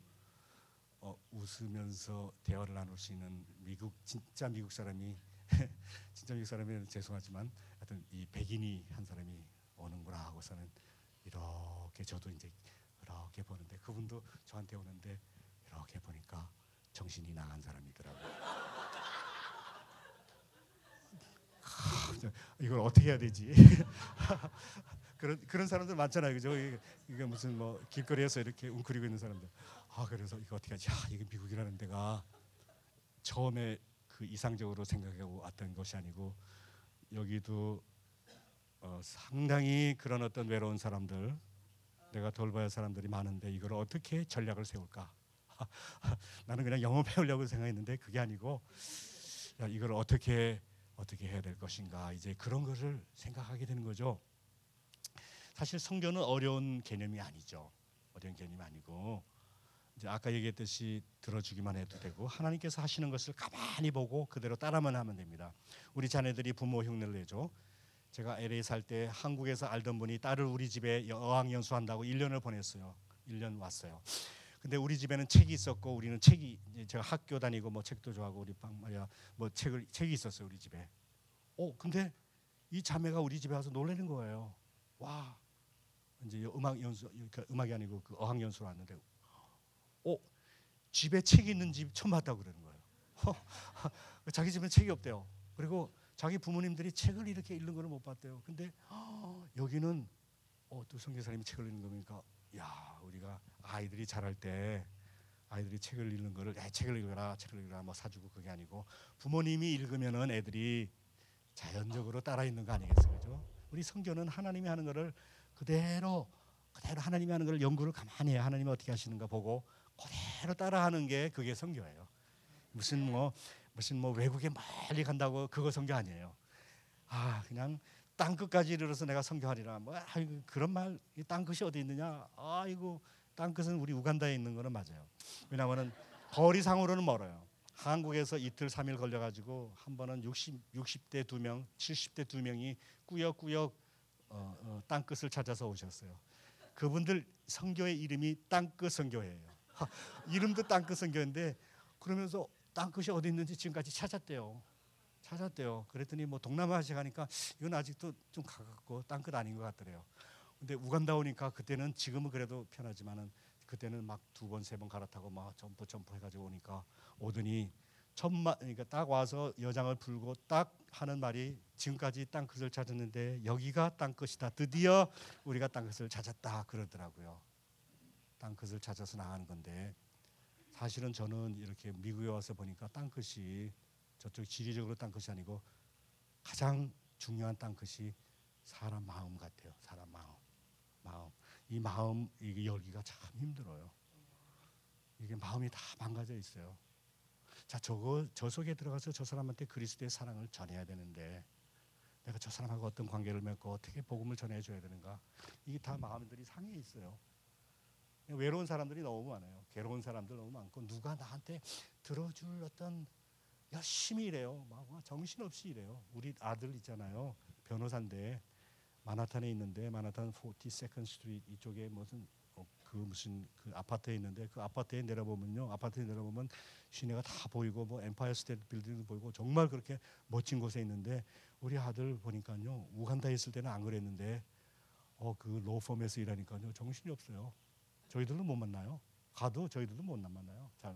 어, 웃으면서 대화를 나눌 수 있는 미국 진짜 미국 사람이 진짜 미국 사람이 죄송하지만 하여튼 이 백인이 한 사람이 오는구나 하고서는 이렇게 저도 이제 이렇게 보는데 그분도 저한테 오는데 이렇게 보니까 정신이 나간 사람이더라고요. 이걸 어떻게 해야 되지? 그런 그런 사람들 많잖아요, 그죠? 이게 무슨 뭐 길거리에서 이렇게 웅크리고 있는 사람들. 아 그래서 이거 어떻게 하지? 아, 이게 미국이라는 데가 처음에 그 이상적으로 생각하고 왔던 것이 아니고 여기도 어, 상당히 그런 어떤 외로운 사람들, 내가 돌봐야 할 사람들이 많은데 이걸 어떻게 전략을 세울까? 나는 그냥 영어 배우려고 생각했는데 그게 아니고 야, 이걸 어떻게 어떻게 해야 될 것인가 이제 그런 것을 생각하게 되는 거죠. 사실 성교는 어려운 개념이 아니죠. 어려운 개념이 아니고 이제 아까 얘기했듯이 들어주기만 해도 되고 하나님께서 하시는 것을 가만히 보고 그대로 따라만 하면 됩니다. 우리 자녀들이 부모 흉내를 내죠. 제가 LA 살 때 한국에서 알던 분이 딸을 우리 집에 어학연수 한다고 1년을 보냈어요. 1년 왔어요. 근데 우리 집에는 책이 있었고 우리는 책이 제가 학교 다니고 뭐 책도 좋아하고 우리 방 말이야 뭐 책을 책이 있었어요 우리 집에. 어 근데 이 자매가 우리 집에 와서 놀라는 거예요. 와 이제 음악 연수 그러니까 음악이 아니고 그 어학 연수를 왔는데 어 집에 책이 있는 집 처음 봤다고 그러는 거예요. 자기 집에 책이 없대요. 그리고 자기 부모님들이 책을 이렇게 읽는 거를 못 봤대요. 근데 여기는 어, 또 성교사님이 책을 읽는 거 보니까 야 우리가 아이들이 자랄 때 아이들이 책을 읽는 거를 애 책을 읽어라 책을 읽어라 뭐 사주고 그게 아니고 부모님이 읽으면은 애들이 자연적으로 따라 읽는 거 아니겠어요, 그죠? 우리 성교는 하나님이 하는 거를 그대로 그대로 하나님이 하는 걸 연구를 가만히 해 하나님이 어떻게 하시는가 보고 그대로 따라하는 게 그게 성교예요. 무슨 뭐 무슨 뭐 외국에 멀리 간다고 그거 성교 아니에요. 아 그냥 땅 끝까지 이르러서 내가 성교하리라. 뭐 아이고 그런 말 땅 끝이 어디 있느냐? 아이고 땅 끝은 우리 우간다에 있는 거는 맞아요. 왜냐하면은 거리상으로는 멀어요. 한국에서 이틀 삼일 걸려 가지고 한 번은 60 60대 두 명, 70대 두 명이 꾸역꾸역 어, 어, 땅 끝을 찾아서 오셨어요. 그분들 성교의 이름이 땅끝 성교회예요. 하, 이름도 땅끝 성교인데 그러면서 땅 끝이 어디 있는지 지금까지 찾았대요. 찾았대요. 그랬더니 뭐 동남아시아 가니까 이건 아직도 좀 가깝고 땅끝 아닌 것 같더래요. 근데 우간다 오니까 그때는 지금은 그래도 편하지만은 그때는 막 두 번 세 번 갈아타고 막 점프 점프 해가지고 오니까 오더니 첫마 그러니까 딱 와서 여장을 풀고 딱 하는 말이 지금까지 땅 끝을 찾았는데 여기가 땅 끝이다. 드디어 우리가 땅 끝을 찾았다 그러더라고요. 땅 끝을 찾아서 나가는 건데 사실은 저는 이렇게 미국에 와서 보니까 땅 끝이 저쪽 지리적으로 땅 끝이 아니고 가장 중요한 땅 끝이 사람 마음 같아요. 사람 마음, 마음. 이 마음 이게 열기가 참 힘들어요. 이게 마음이 다 망가져 있어요. 자, 저거 저 속에 들어가서 저 사람한테 그리스도의 사랑을 전해야 되는데 내가 저 사람하고 어떤 관계를 맺고 어떻게 복음을 전해 줘야 되는가? 이게 다 마음들이 상해 있어요. 외로운 사람들이 너무 많아요. 괴로운 사람들 너무 많고 누가 나한테 들어줄 어떤 열심히 일해요. 막 정신없이 일해요. 우리 아들 있잖아요. 변호사인데 마나탄에 있는데 마나탄 42nd Street 이쪽에 무슨 어, 그 무슨 그 아파트에 있는데 그 아파트에 내려보면요. 아파트에 내려보면 시내가 다 보이고 뭐 엠파이어 스테이트 빌딩도 보이고 정말 그렇게 멋진 곳에 있는데 우리 아들 보니까요. 우간다에 있을 때는 안 그랬는데 어그 로펌에서 일하니까요. 정신이 없어요. 저희들도 못 만나요. 가도 저희들도 못 만나요. 잘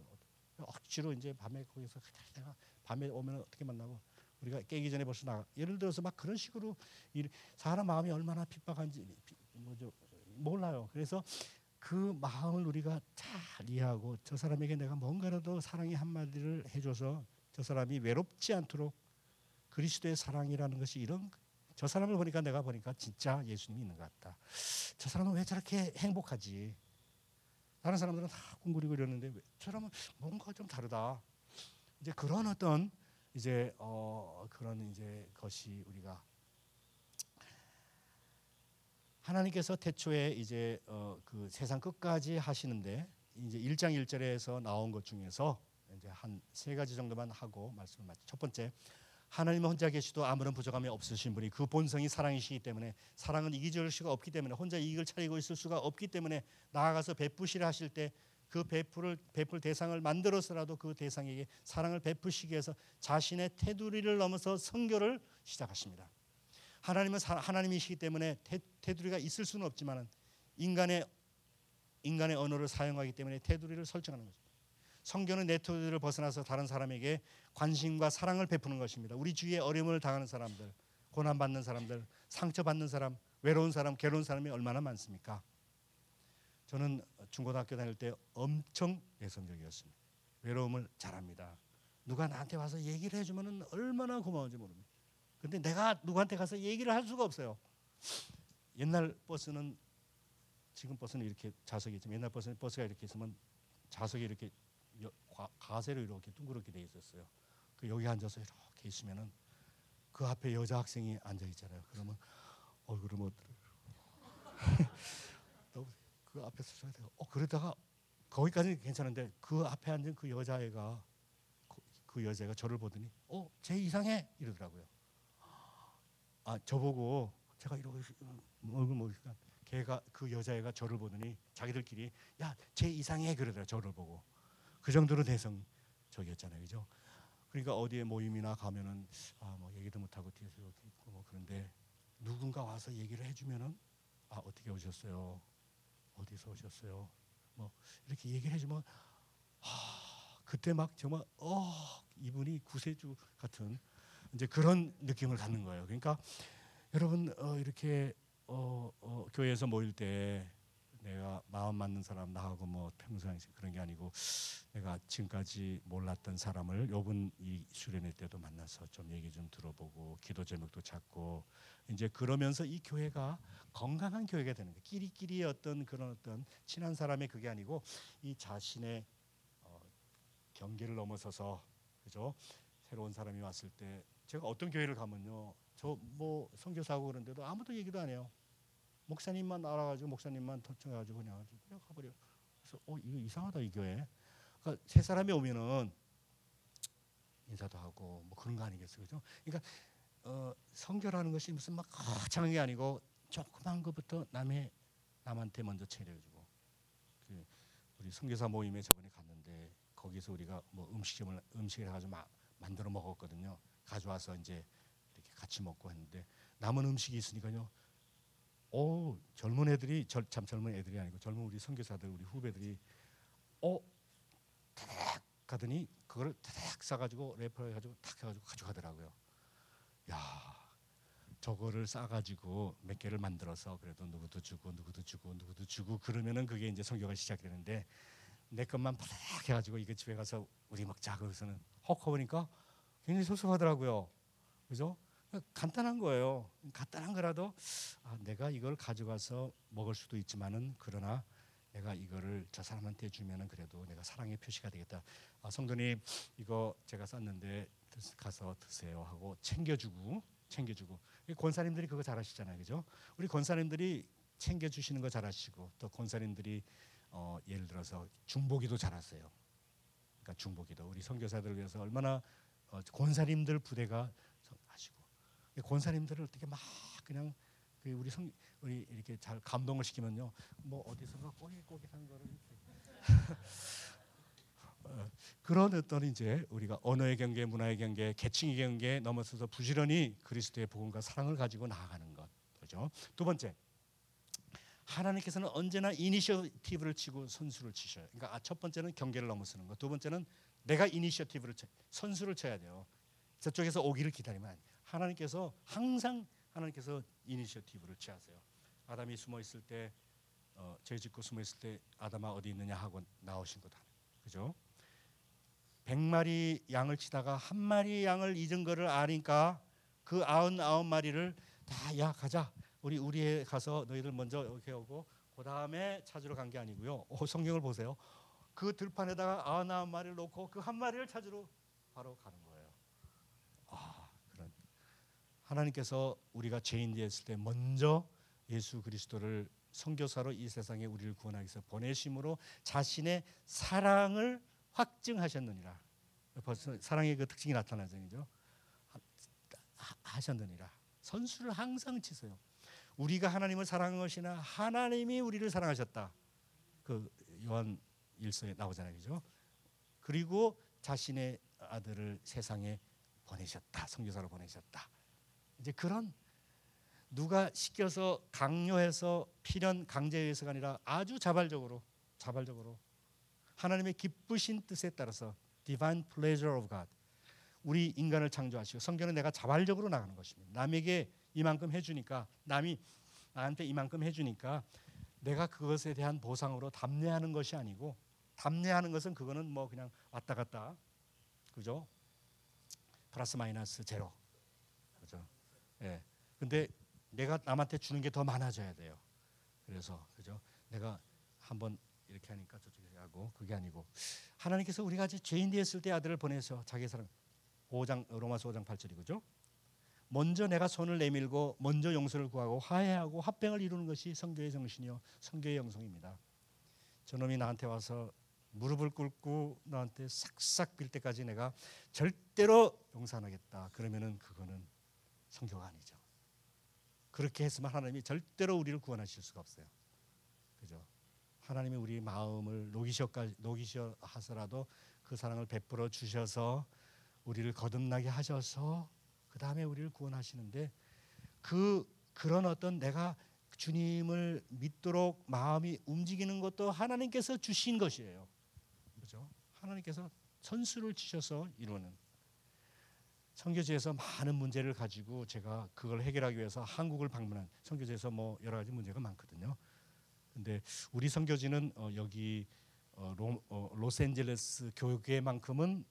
억지로 이제 밤에 거기서 내가 밤에 오면 어떻게 만나고 우리가 깨기 전에 벌써 나가. 예를 들어서 막 그런 식으로 일, 사람 마음이 얼마나 핍박한지 피- 뭐죠 몰라요. 그래서 그 마음을 우리가 잘 이해하고 저 사람에게 내가 뭔가라도 사랑의 한마디를 해줘서 저 사람이 외롭지 않도록 그리스도의 사랑이라는 것이 이런 저 사람을 보니까 내가 보니까 진짜 예수님이 있는 것 같다. 저 사람은 왜 저렇게 행복하지? 다른 사람들은 다 궁구리고 이러는데 왜 저 사람은 뭔가 좀 다르다. 이제 그런 어떤 이제 어 그런 이제 것이 우리가 하나님께서 태초에 이제 어 그 세상 끝까지 하시는데 이제 1장 1절에서 나온 것 중에서 이제 한 세 가지 정도만 하고 말씀을 마치. 첫 번째 하나님은 혼자 계시도 아무런 부족함이 없으신 분이 그 본성이 사랑이시기 때문에 사랑은 이기적일 수가 없기 때문에 혼자 이익을 차리고 있을 수가 없기 때문에 나아가서 베푸시라 하실 때 그 베풀을 베풀 대상을 만들어서라도 그 대상에게 사랑을 베푸시기 위해서 자신의 테두리를 넘어서 성교를 시작하십니다. 하나님은 사, 하나님이시기 때문에 테, 테두리가 있을 수는 없지만은 인간의 인간의 언어를 사용하기 때문에 테두리를 설정하는 거죠. 성교는 내 테두리를 벗어나서 다른 사람에게 관심과 사랑을 베푸는 것입니다. 우리 주위에 어려움을 당하는 사람들, 고난 받는 사람들, 상처 받는 사람, 외로운 사람, 괴로운 사람이 얼마나 많습니까? 저는 중고등학교 다닐 때 엄청 내성적이었습니다. 외로움을 잘합니다. 누가 나한테 와서 얘기를 해주면 얼마나 고마운지 모릅니다. 근데 내가 누구한테 가서 얘기를 할 수가 없어요. 옛날 버스는 지금 버스는 이렇게 좌석이 있지만 옛날 버스는 버스가 이렇게 있으면 좌석이 이렇게 가세로 이렇게 둥그렇게 돼 있었어요. 그 여기 앉아서 이렇게 있으면은 그 앞에 여자 학생이 앉아 있잖아요. 그러면 얼굴을 못 너무 그 앞에서 서야 돼요. 어 그러다가 거기까지는 괜찮은데 그 앞에 앉은 그 여자애가 그- 그 여자가 저를 보더니 어 쟤 이상해 이러더라고요. 아 저보고 제가 이러고 있- 얼굴 모으니까 걔가 그 여자애가 저를 보더니 자기들끼리 야 쟤 이상해 그러더라 저를 보고 그 정도로 대성적이었잖아요, 그죠? 그러니까 어디에 모임이나 가면은 아 뭐 얘기도 못 하고 뒤에서 뭐 그런데 누군가 와서 얘기를 해 주면은 아 어떻게 오셨어요? 어디서 오셨어요? 뭐 이렇게 얘기를 해주면 아 그때 막 정말 어 이분이 구세주 같은 이제 그런 느낌을 갖는 거예요. 그러니까 여러분 어, 이렇게 어, 어, 교회에서 모일 때 내가 마음 맞는 사람 나하고 뭐 평생 그런 게 아니고 내가 지금까지 몰랐던 사람을 요번 이 수련회 때도 만나서 좀 얘기 좀 들어보고 기도 제목도 찾고 이제 그러면서 이 교회가 건강한 교회가 되는 거예요. 끼리끼리의 어떤 그런 어떤 친한 사람의 그게 아니고 이 자신의 어, 경계를 넘어서서 그죠? 새로운 사람이 왔을 때 제가 어떤 교회를 가면요. 저 뭐 선교사고 그런데도 아무도 얘기도 안 해요. 목사님만 알아가지고 목사님만 터쳐가지고 그냥 그냥 가버려. 그래서 어 이거 이상하다 이 교회. 그러니까 새 사람이 오면은 인사도 하고 뭐 그런 거 아니겠어요, 그죠? 그러니까 어, 성교라는 것이 무슨 막 거창한 게 아니고 조그만 것부터 남의 남한테 먼저 차려주고 그 우리 선교사 모임에 저번에 갔는데 거기서 우리가 뭐 음식점을 음식을 해가지고 막 만들어 먹었거든요. 가져와서 이제 이렇게 같이 먹고 했는데 남은 음식이 있으니까요. 오 젊은 애들이 절, 참 젊은 애들이 아니고 젊은 우리 선교사들 우리 후배들이 어 타닥 가더니 그걸 타닥 싸가지고 래퍼 해가지고 탁 해가지고 가져가더라고요. 야 저거를 싸가지고 몇 개를 만들어서 그래도 누구도 주고 누구도 주고 누구도 주고 그러면은 그게 이제 성교가 시작되는데 내 것만 파닥 해가지고 이거 집에 가서 우리 먹자 그래서는 헉 하니까 굉장히 섭섭하더라고요. 그죠? 간단한 거예요. 간단한 거라도 아, 내가 이걸 가져가서 먹을 수도 있지만은 그러나 내가 이거를 저 사람한테 주면은 그래도 내가 사랑의 표시가 되겠다. 아, 성도님 이거 제가 쌌는데 드- 가서 드세요 하고 챙겨주고 챙겨주고 이 권사님들이 그거 잘하시잖아요, 그죠? 우리 권사님들이 챙겨주시는 거 잘하시고 또 권사님들이 어, 예를 들어서 중보기도 잘하세요. 그러니까 중보기도 우리 선교사들을 위해서 얼마나 어, 권사님들 부대가 권사님들을 어떻게 막 그냥 그 우리 성 우리 이렇게 잘 감동을 시키면요 뭐 어디선가 꼬깃꼬깃한 거를 어, 그런 어떤 이제 우리가 언어의 경계, 문화의 경계, 계층의 경계 넘어서서 부지런히 그리스도의 복음과 사랑을 가지고 나아가는 것, 그죠? 두 번째, 하나님께서는 언제나 이니셔티브를 치고 선수를 치셔요. 그러니까 아, 첫 번째는 경계를 넘어서는 것, 두 번째는 내가 이니셔티브를 쳐, 선수를 쳐야 돼요. 저쪽에서 오기를 기다리면. 하나님께서 항상 하나님께서 이니셔티브를 취하세요. 아담이 숨어 있을 때 어, 죄 짓고 숨어 있을 때 아담아 어디 있느냐 하고 나오신 거다. 그죠? 백 마리 양을 치다가 한 마리 양을 잊은 거를 아니까 그 아흔 아홉 마리를 다 야 가자. 우리 우리에 가서 너희들 먼저 이렇게 오고 그 다음에 찾으러 간 게 아니고요. 어, 성경을 보세요. 그 들판에다가 아흔 아홉 마리를 놓고 그 한 마리를 찾으러 바로 가는 거예요. 아 그런 하나님께서 우리가 죄인 되었을 때 먼저 예수 그리스도를 선교사로 이 세상에 우리를 구원하기 위해서 보내심으로 자신의 사랑을 확증하셨느니라. 벌써 사랑의 그 특징이 나타나죠. 하셨느니라. 선수를 항상 치세요. 우리가 하나님을 사랑한 것이나 하나님이 우리를 사랑하셨다. 그 요한 일서에 나오잖아요. 그죠? 그리고 자신의 아들을 세상에 보내셨다. 선교사로 보내셨다. 이제 그런 누가 시켜서 강요해서 필연 강제에 의해서가 아니라 아주 자발적으로 자발적으로 하나님의 기쁘신 뜻에 따라서 divine pleasure of God 우리 인간을 창조하시고 성경은 내가 자발적으로 나가는 것입니다. 남에게 이만큼 해주니까 남이 나한테 이만큼 해주니까 내가 그것에 대한 보상으로 답례하는 것이 아니고 답례하는 것은 그거는 뭐 그냥 왔다 갔다 그죠? 플러스 마이너스 제로? 예. 근데 내가 남한테 주는 게 더 많아져야 돼요. 그래서 그죠? 내가 한번 이렇게 하니까 저쪽에 하고 그게 아니고 하나님께서 우리가 죄인 되었을 때 아들을 보내서 자기 사랑 5장 로마서 5장 8절이 그죠? 먼저 내가 손을 내밀고 먼저 용서를 구하고 화해하고 합병을 이루는 것이 성교의 정신이요 성교의 영성입니다. 저놈이 나한테 와서 무릎을 꿇고 나한테 싹싹 빌 때까지 내가 절대로 용서 안 하겠다. 그러면은 그거는 성교가 아니죠. 그렇게 했으면 하나님이 절대로 우리를 구원하실 수가 없어요. 그죠? 하나님이 우리 마음을 녹이셔 녹이셔 하서라도 그 사랑을 베풀어 주셔서 우리를 거듭나게 하셔서 그 다음에 우리를 구원하시는데 그 그런 어떤 내가 주님을 믿도록 마음이 움직이는 것도 하나님께서 주신 것이에요. 그죠? 하나님께서 선수를 치셔서 이루는 선교지에서 많은 문제를 가지고 제가 그걸 해결하기 위해서 한국을 방문한 선교지에서 뭐 여러 가지 문제가 많거든요. 근데 우리 선교지는 어 여기 어 로, 어 로스앤젤레스 교회만큼은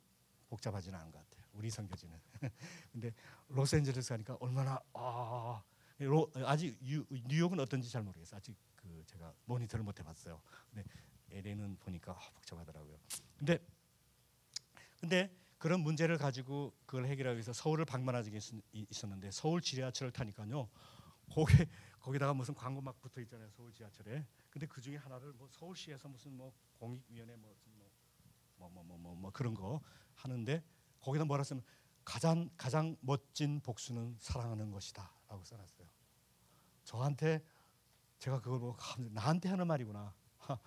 복잡하지는 않은 것 같아요. 우리 선교지는. 근데 로스앤젤레스 가니까 얼마나 아 로, 아직 유, 뉴욕은 어떤지 잘 모르겠어요. 아직 그 제가 모니터를 못 해봤어요. 근데 LA는 보니까 아, 복잡하더라고요. 근데 근데 그런 문제를 가지고 그걸 해결하기 위해서 서울을 방문하기 있었는데 서울 지하철을 타니까요. 거기 거기다가 무슨 광고 막 붙어 있잖아요. 서울 지하철에. 근데 그 중에 하나를 뭐 서울시에서 무슨 뭐 공익위원회 뭐 뭐 뭐 뭐뭐뭐 그런 거 하는데 거기다 뭐라 쓰면 가장 가장 멋진 복수는 사랑하는 것이다라고 써놨어요. 저한테 제가 그걸 보고 나한테 하는 말이구나.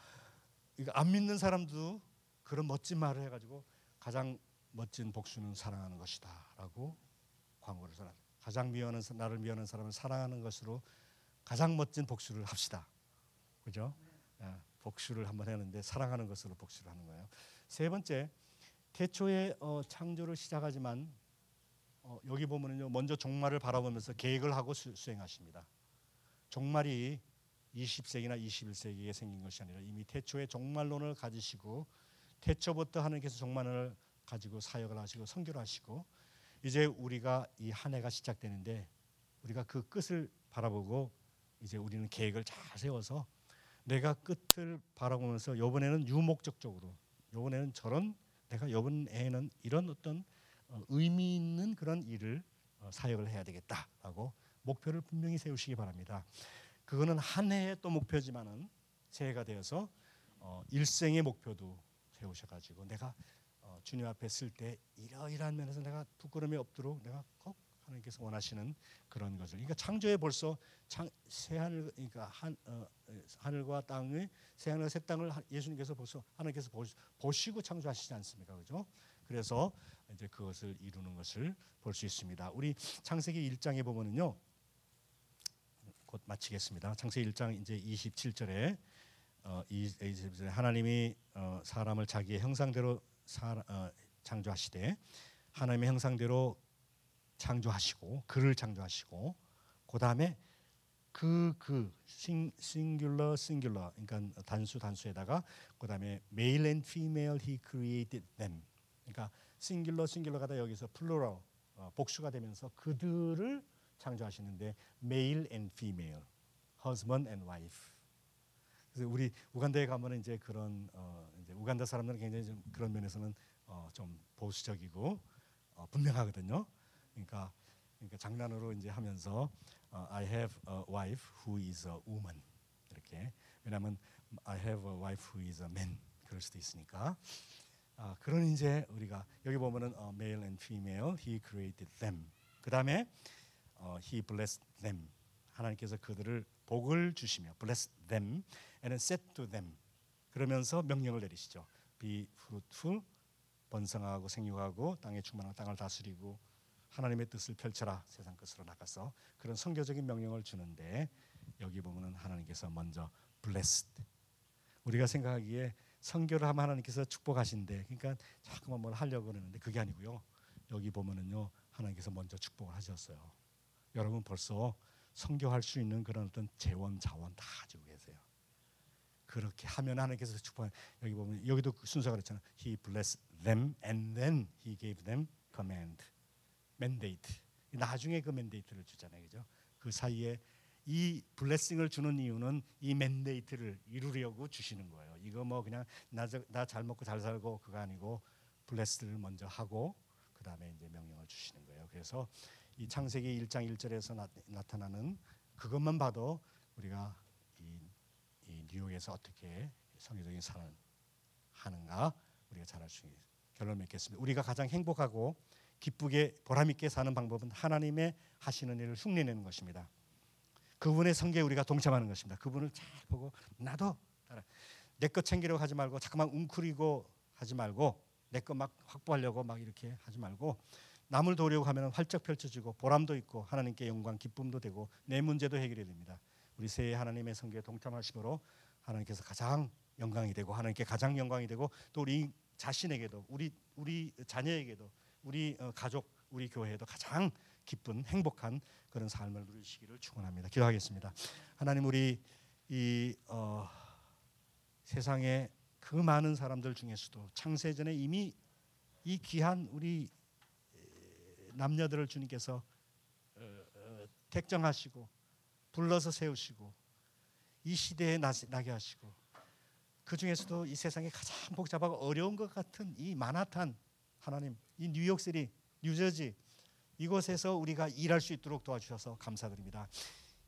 이거 안 믿는 사람도 그런 멋진 말을 해가지고 가장 멋진 복수는 사랑하는 것이다라고 광고를 써놨어요. 가장 미워하는 나를 미워하는 사람을 사랑하는 것으로 가장 멋진 복수를 합시다. 그죠? 네. 복수를 한번 했는데 사랑하는 것으로 복수를 하는 거예요. 세 번째 태초에 어, 창조를 시작하지만 어, 여기 보면은요 먼저 종말을 바라보면서 계획을 하고 수, 수행하십니다. 종말이 20세기나 21세기에 생긴 것이 아니라 이미 태초에 종말론을 가지시고 태초부터 하나님께서 종말을 가지고 사역을 하시고 선교를 하시고 이제 우리가 이 한 해가 시작되는데 우리가 그 끝을 바라보고 이제 우리는 계획을 잘 세워서 내가 끝을 바라보면서 이번에는 유목적적으로 이번에는 저런 내가 이번 해에는 이런 어떤 어, 의미 있는 그런 일을 어, 사역을 해야 되겠다라고 목표를 분명히 세우시기 바랍니다. 그거는 한 해의 또 목표지만은 새해가 되어서 어, 일생의 목표도 세우셔가지고 내가 주님 앞에 쓸 때 이러이러한 면에서 내가 부끄러움이 없도록 내가 꼭 하나님께서 원하시는 그런 것을. 그러니까 창조에 벌써 창, 새 하늘 그러니까 한 어, 하늘과 땅의 새 하늘과 새 땅을 예수님께서 벌써 하나님께서 보시고 창조하시지 않습니까, 그죠? 그래서 이제 그것을 이루는 것을 볼 수 있습니다. 우리 창세기 1장에 보면은요. 곧 마치겠습니다. 창세기 1장 이제 27절에 어, 이, 이 하나님이 어, 사람을 자기의 형상대로 사, 어, 창조하시되 하나님의 형상대로 창조하시고 그를 창조하시고 그 다음에 그그 싱귤러 싱귤러 그러니까 단수 단수에다가 그 다음에 male and female he created them. 그러니까 싱귤러 싱귤러가 다 여기서 플루럴 어, 복수가 되면서 그들을 창조하시는데 male and female, husband and wife. 그래서 우리 우간다에 가면 이제 그런 어 이제 우간다 사람들은 굉장히 좀 그런 면에서는 어 좀 보수적이고 어 분명하거든요. 그러니까 그러니까 장난으로 이제 하면서 어, I have a wife who is a woman. 이렇게. 왜냐하면 I have a wife who is a man. 그럴 수도 있으니까. 아, 그런 이제 우리가 여기 보면은 어, male and female he created them. 그 다음에 어, he blessed them 하나님께서 그들을 복을 주시며 bless them and said to them. 그러면서 명령을 내리시죠. Be fruitful 번성하고 생육하고 땅에 충만한 땅을 다스리고 하나님의 뜻을 펼쳐라. 세상 끝으로 나가서 그런 성교적인 명령을 주는데 여기 보면은 하나님께서 먼저 blessed. 우리가 생각하기에 성교를 하면 하나님께서 축복하신대. 그러니까 자꾸만 뭘 하려고 그러는데 그게 아니고요. 여기 보면은요 하나님께서 먼저 축복을 하셨어요. 여러분 벌써 성교할 수 있는 그런 어떤 재원 자원 다 가지고 계세요. 그렇게 하면 하나님께서 축복 여기 보면 여기도 그 순서가 그렇잖아요. He blessed them and then He gave them command 맨데이트 나중에 그 맨데이트를 주잖아요. 그죠? 그 사이에 이 블레싱을 주는 이유는 이 맨데이트를 이루려고 주시는 거예요. 이거 뭐 그냥 나잘 먹고 잘 살고 그거 아니고 블레스를 먼저 하고 그 다음에 이제 명령을 주시는 거예요. 그래서 이 창세기 1장 1절에서 나, 나타나는 그것만 봐도 우리가 이, 이 뉴욕에서 어떻게 성교적인 삶을 하는가 우리가 잘 알 수 있는 결론 맺겠습니다 우리가 가장 행복하고 기쁘게 보람 있게 사는 방법은 하나님의 하시는 일을 흉내내는 것입니다. 그분의 성계에 우리가 동참하는 것입니다. 그분을 잘 보고 나도 내 것 챙기려고 하지 말고 자꾸만 웅크리고 하지 말고 내 것 막 확보하려고 막 이렇게 하지 말고 남을 도우려고 하면 활짝 펼쳐지고 보람도 있고 하나님께 영광 기쁨도 되고 내 문제도 해결이 됩니다. 우리 새해 하나님의 성계에 동참하심으로 하나님께서 가장 영광이 되고 하나님께 가장 영광이 되고 또 우리 자신에게도 우리 우리 자녀에게도 우리 어, 가족, 우리 교회에도 가장 기쁜 행복한 그런 삶을 누리시기를 축원합니다. 기도하겠습니다. 하나님 우리 이 어, 세상에 그 많은 사람들 중에서도 창세전에 이미 이 귀한 우리 남녀들을 주님께서 어, 어, 택정하시고 불러서 세우시고 이 시대에 나게 하시고 그 중에서도 이 세상에 가장 복잡하고 어려운 것 같은 이 마나탄 하나님 이 뉴욕시리, 뉴저지 이곳에서 우리가 일할 수 있도록 도와주셔서 감사드립니다.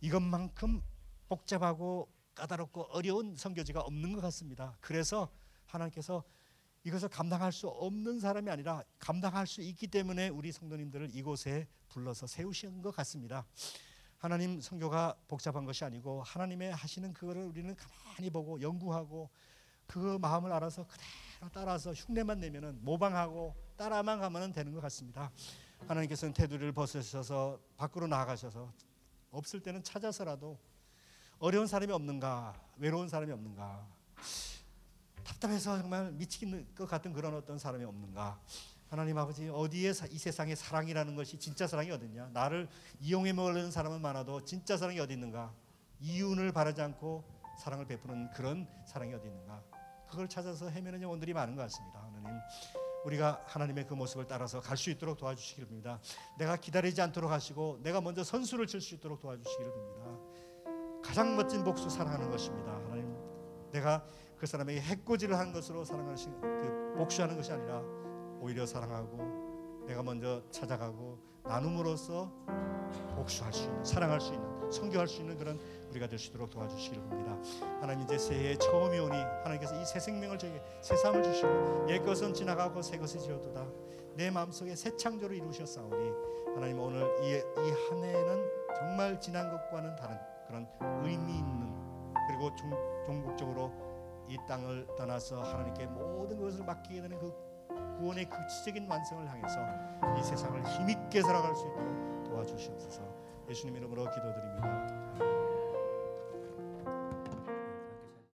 이것만큼 복잡하고 까다롭고 어려운 선교지가 없는 것 같습니다. 그래서 하나님께서 이것을 감당할 수 없는 사람이 아니라 감당할 수 있기 때문에 우리 성도님들을 이곳에 불러서 세우신 것 같습니다. 하나님 성교가 복잡한 것이 아니고 하나님의 하시는 그거를 우리는 가만히 보고 연구하고 그 마음을 알아서 그대로 따라서 흉내만 내면은 모방하고 따라만 가면 되는 것 같습니다. 하나님께서는 테두리를 벗으셔서 밖으로 나가셔서 없을 때는 찾아서라도 어려운 사람이 없는가, 외로운 사람이 없는가, 답답해서 정말 미치는 것 같은 그런 어떤 사람이 없는가. 하나님 아버지 어디에 이 세상에 사랑이라는 것이 진짜 사랑이 어딨냐? 나를 이용해 먹으려는 사람은 많아도 진짜 사랑이 어디 있는가? 이윤을 바라지 않고 사랑을 베푸는 그런 사랑이 어디 있는가? 그걸 찾아서 헤매는 영혼들이 많은 것 같습니다. 하나님 우리가 하나님의 그 모습을 따라서 갈 수 있도록 도와주시기를 빕니다. 내가 기다리지 않도록 하시고 내가 먼저 선수를 칠 수 있도록 도와주시기를 빕니다. 가장 멋진 복수 사랑하는 것입니다. 하나님 내가 그 사람에게 해코지를 한 것으로 사랑하신 그 복수하는 것이 아니라 오히려 사랑하고 내가 먼저 찾아가고 나눔으로써 복수할 수 있는 사랑할 수 있는 성교할 수 있는 그런 우리가 될 수 있도록 도와주시기를 봅니다. 하나님 이제 새해 처음이 오니 하나님께서 이 새 생명을 저에게 새 삶을 주시고 옛 것은 지나가고 새 것이 지어도다 내 마음속에 새 창조를 이루셨사오니 하나님 오늘 이 한 해는 정말 지난 것과는 다른 그런 의미 있는 그리고 종, 종국적으로 이 땅을 떠나서 하나님께 모든 것을 맡기게 되는 그 구원의 그 지적인 완성을 향해서 이 세상을 힘있게 살아갈 수 있도록 도와주시옵소서 예수님 이름으로 기도드립니다.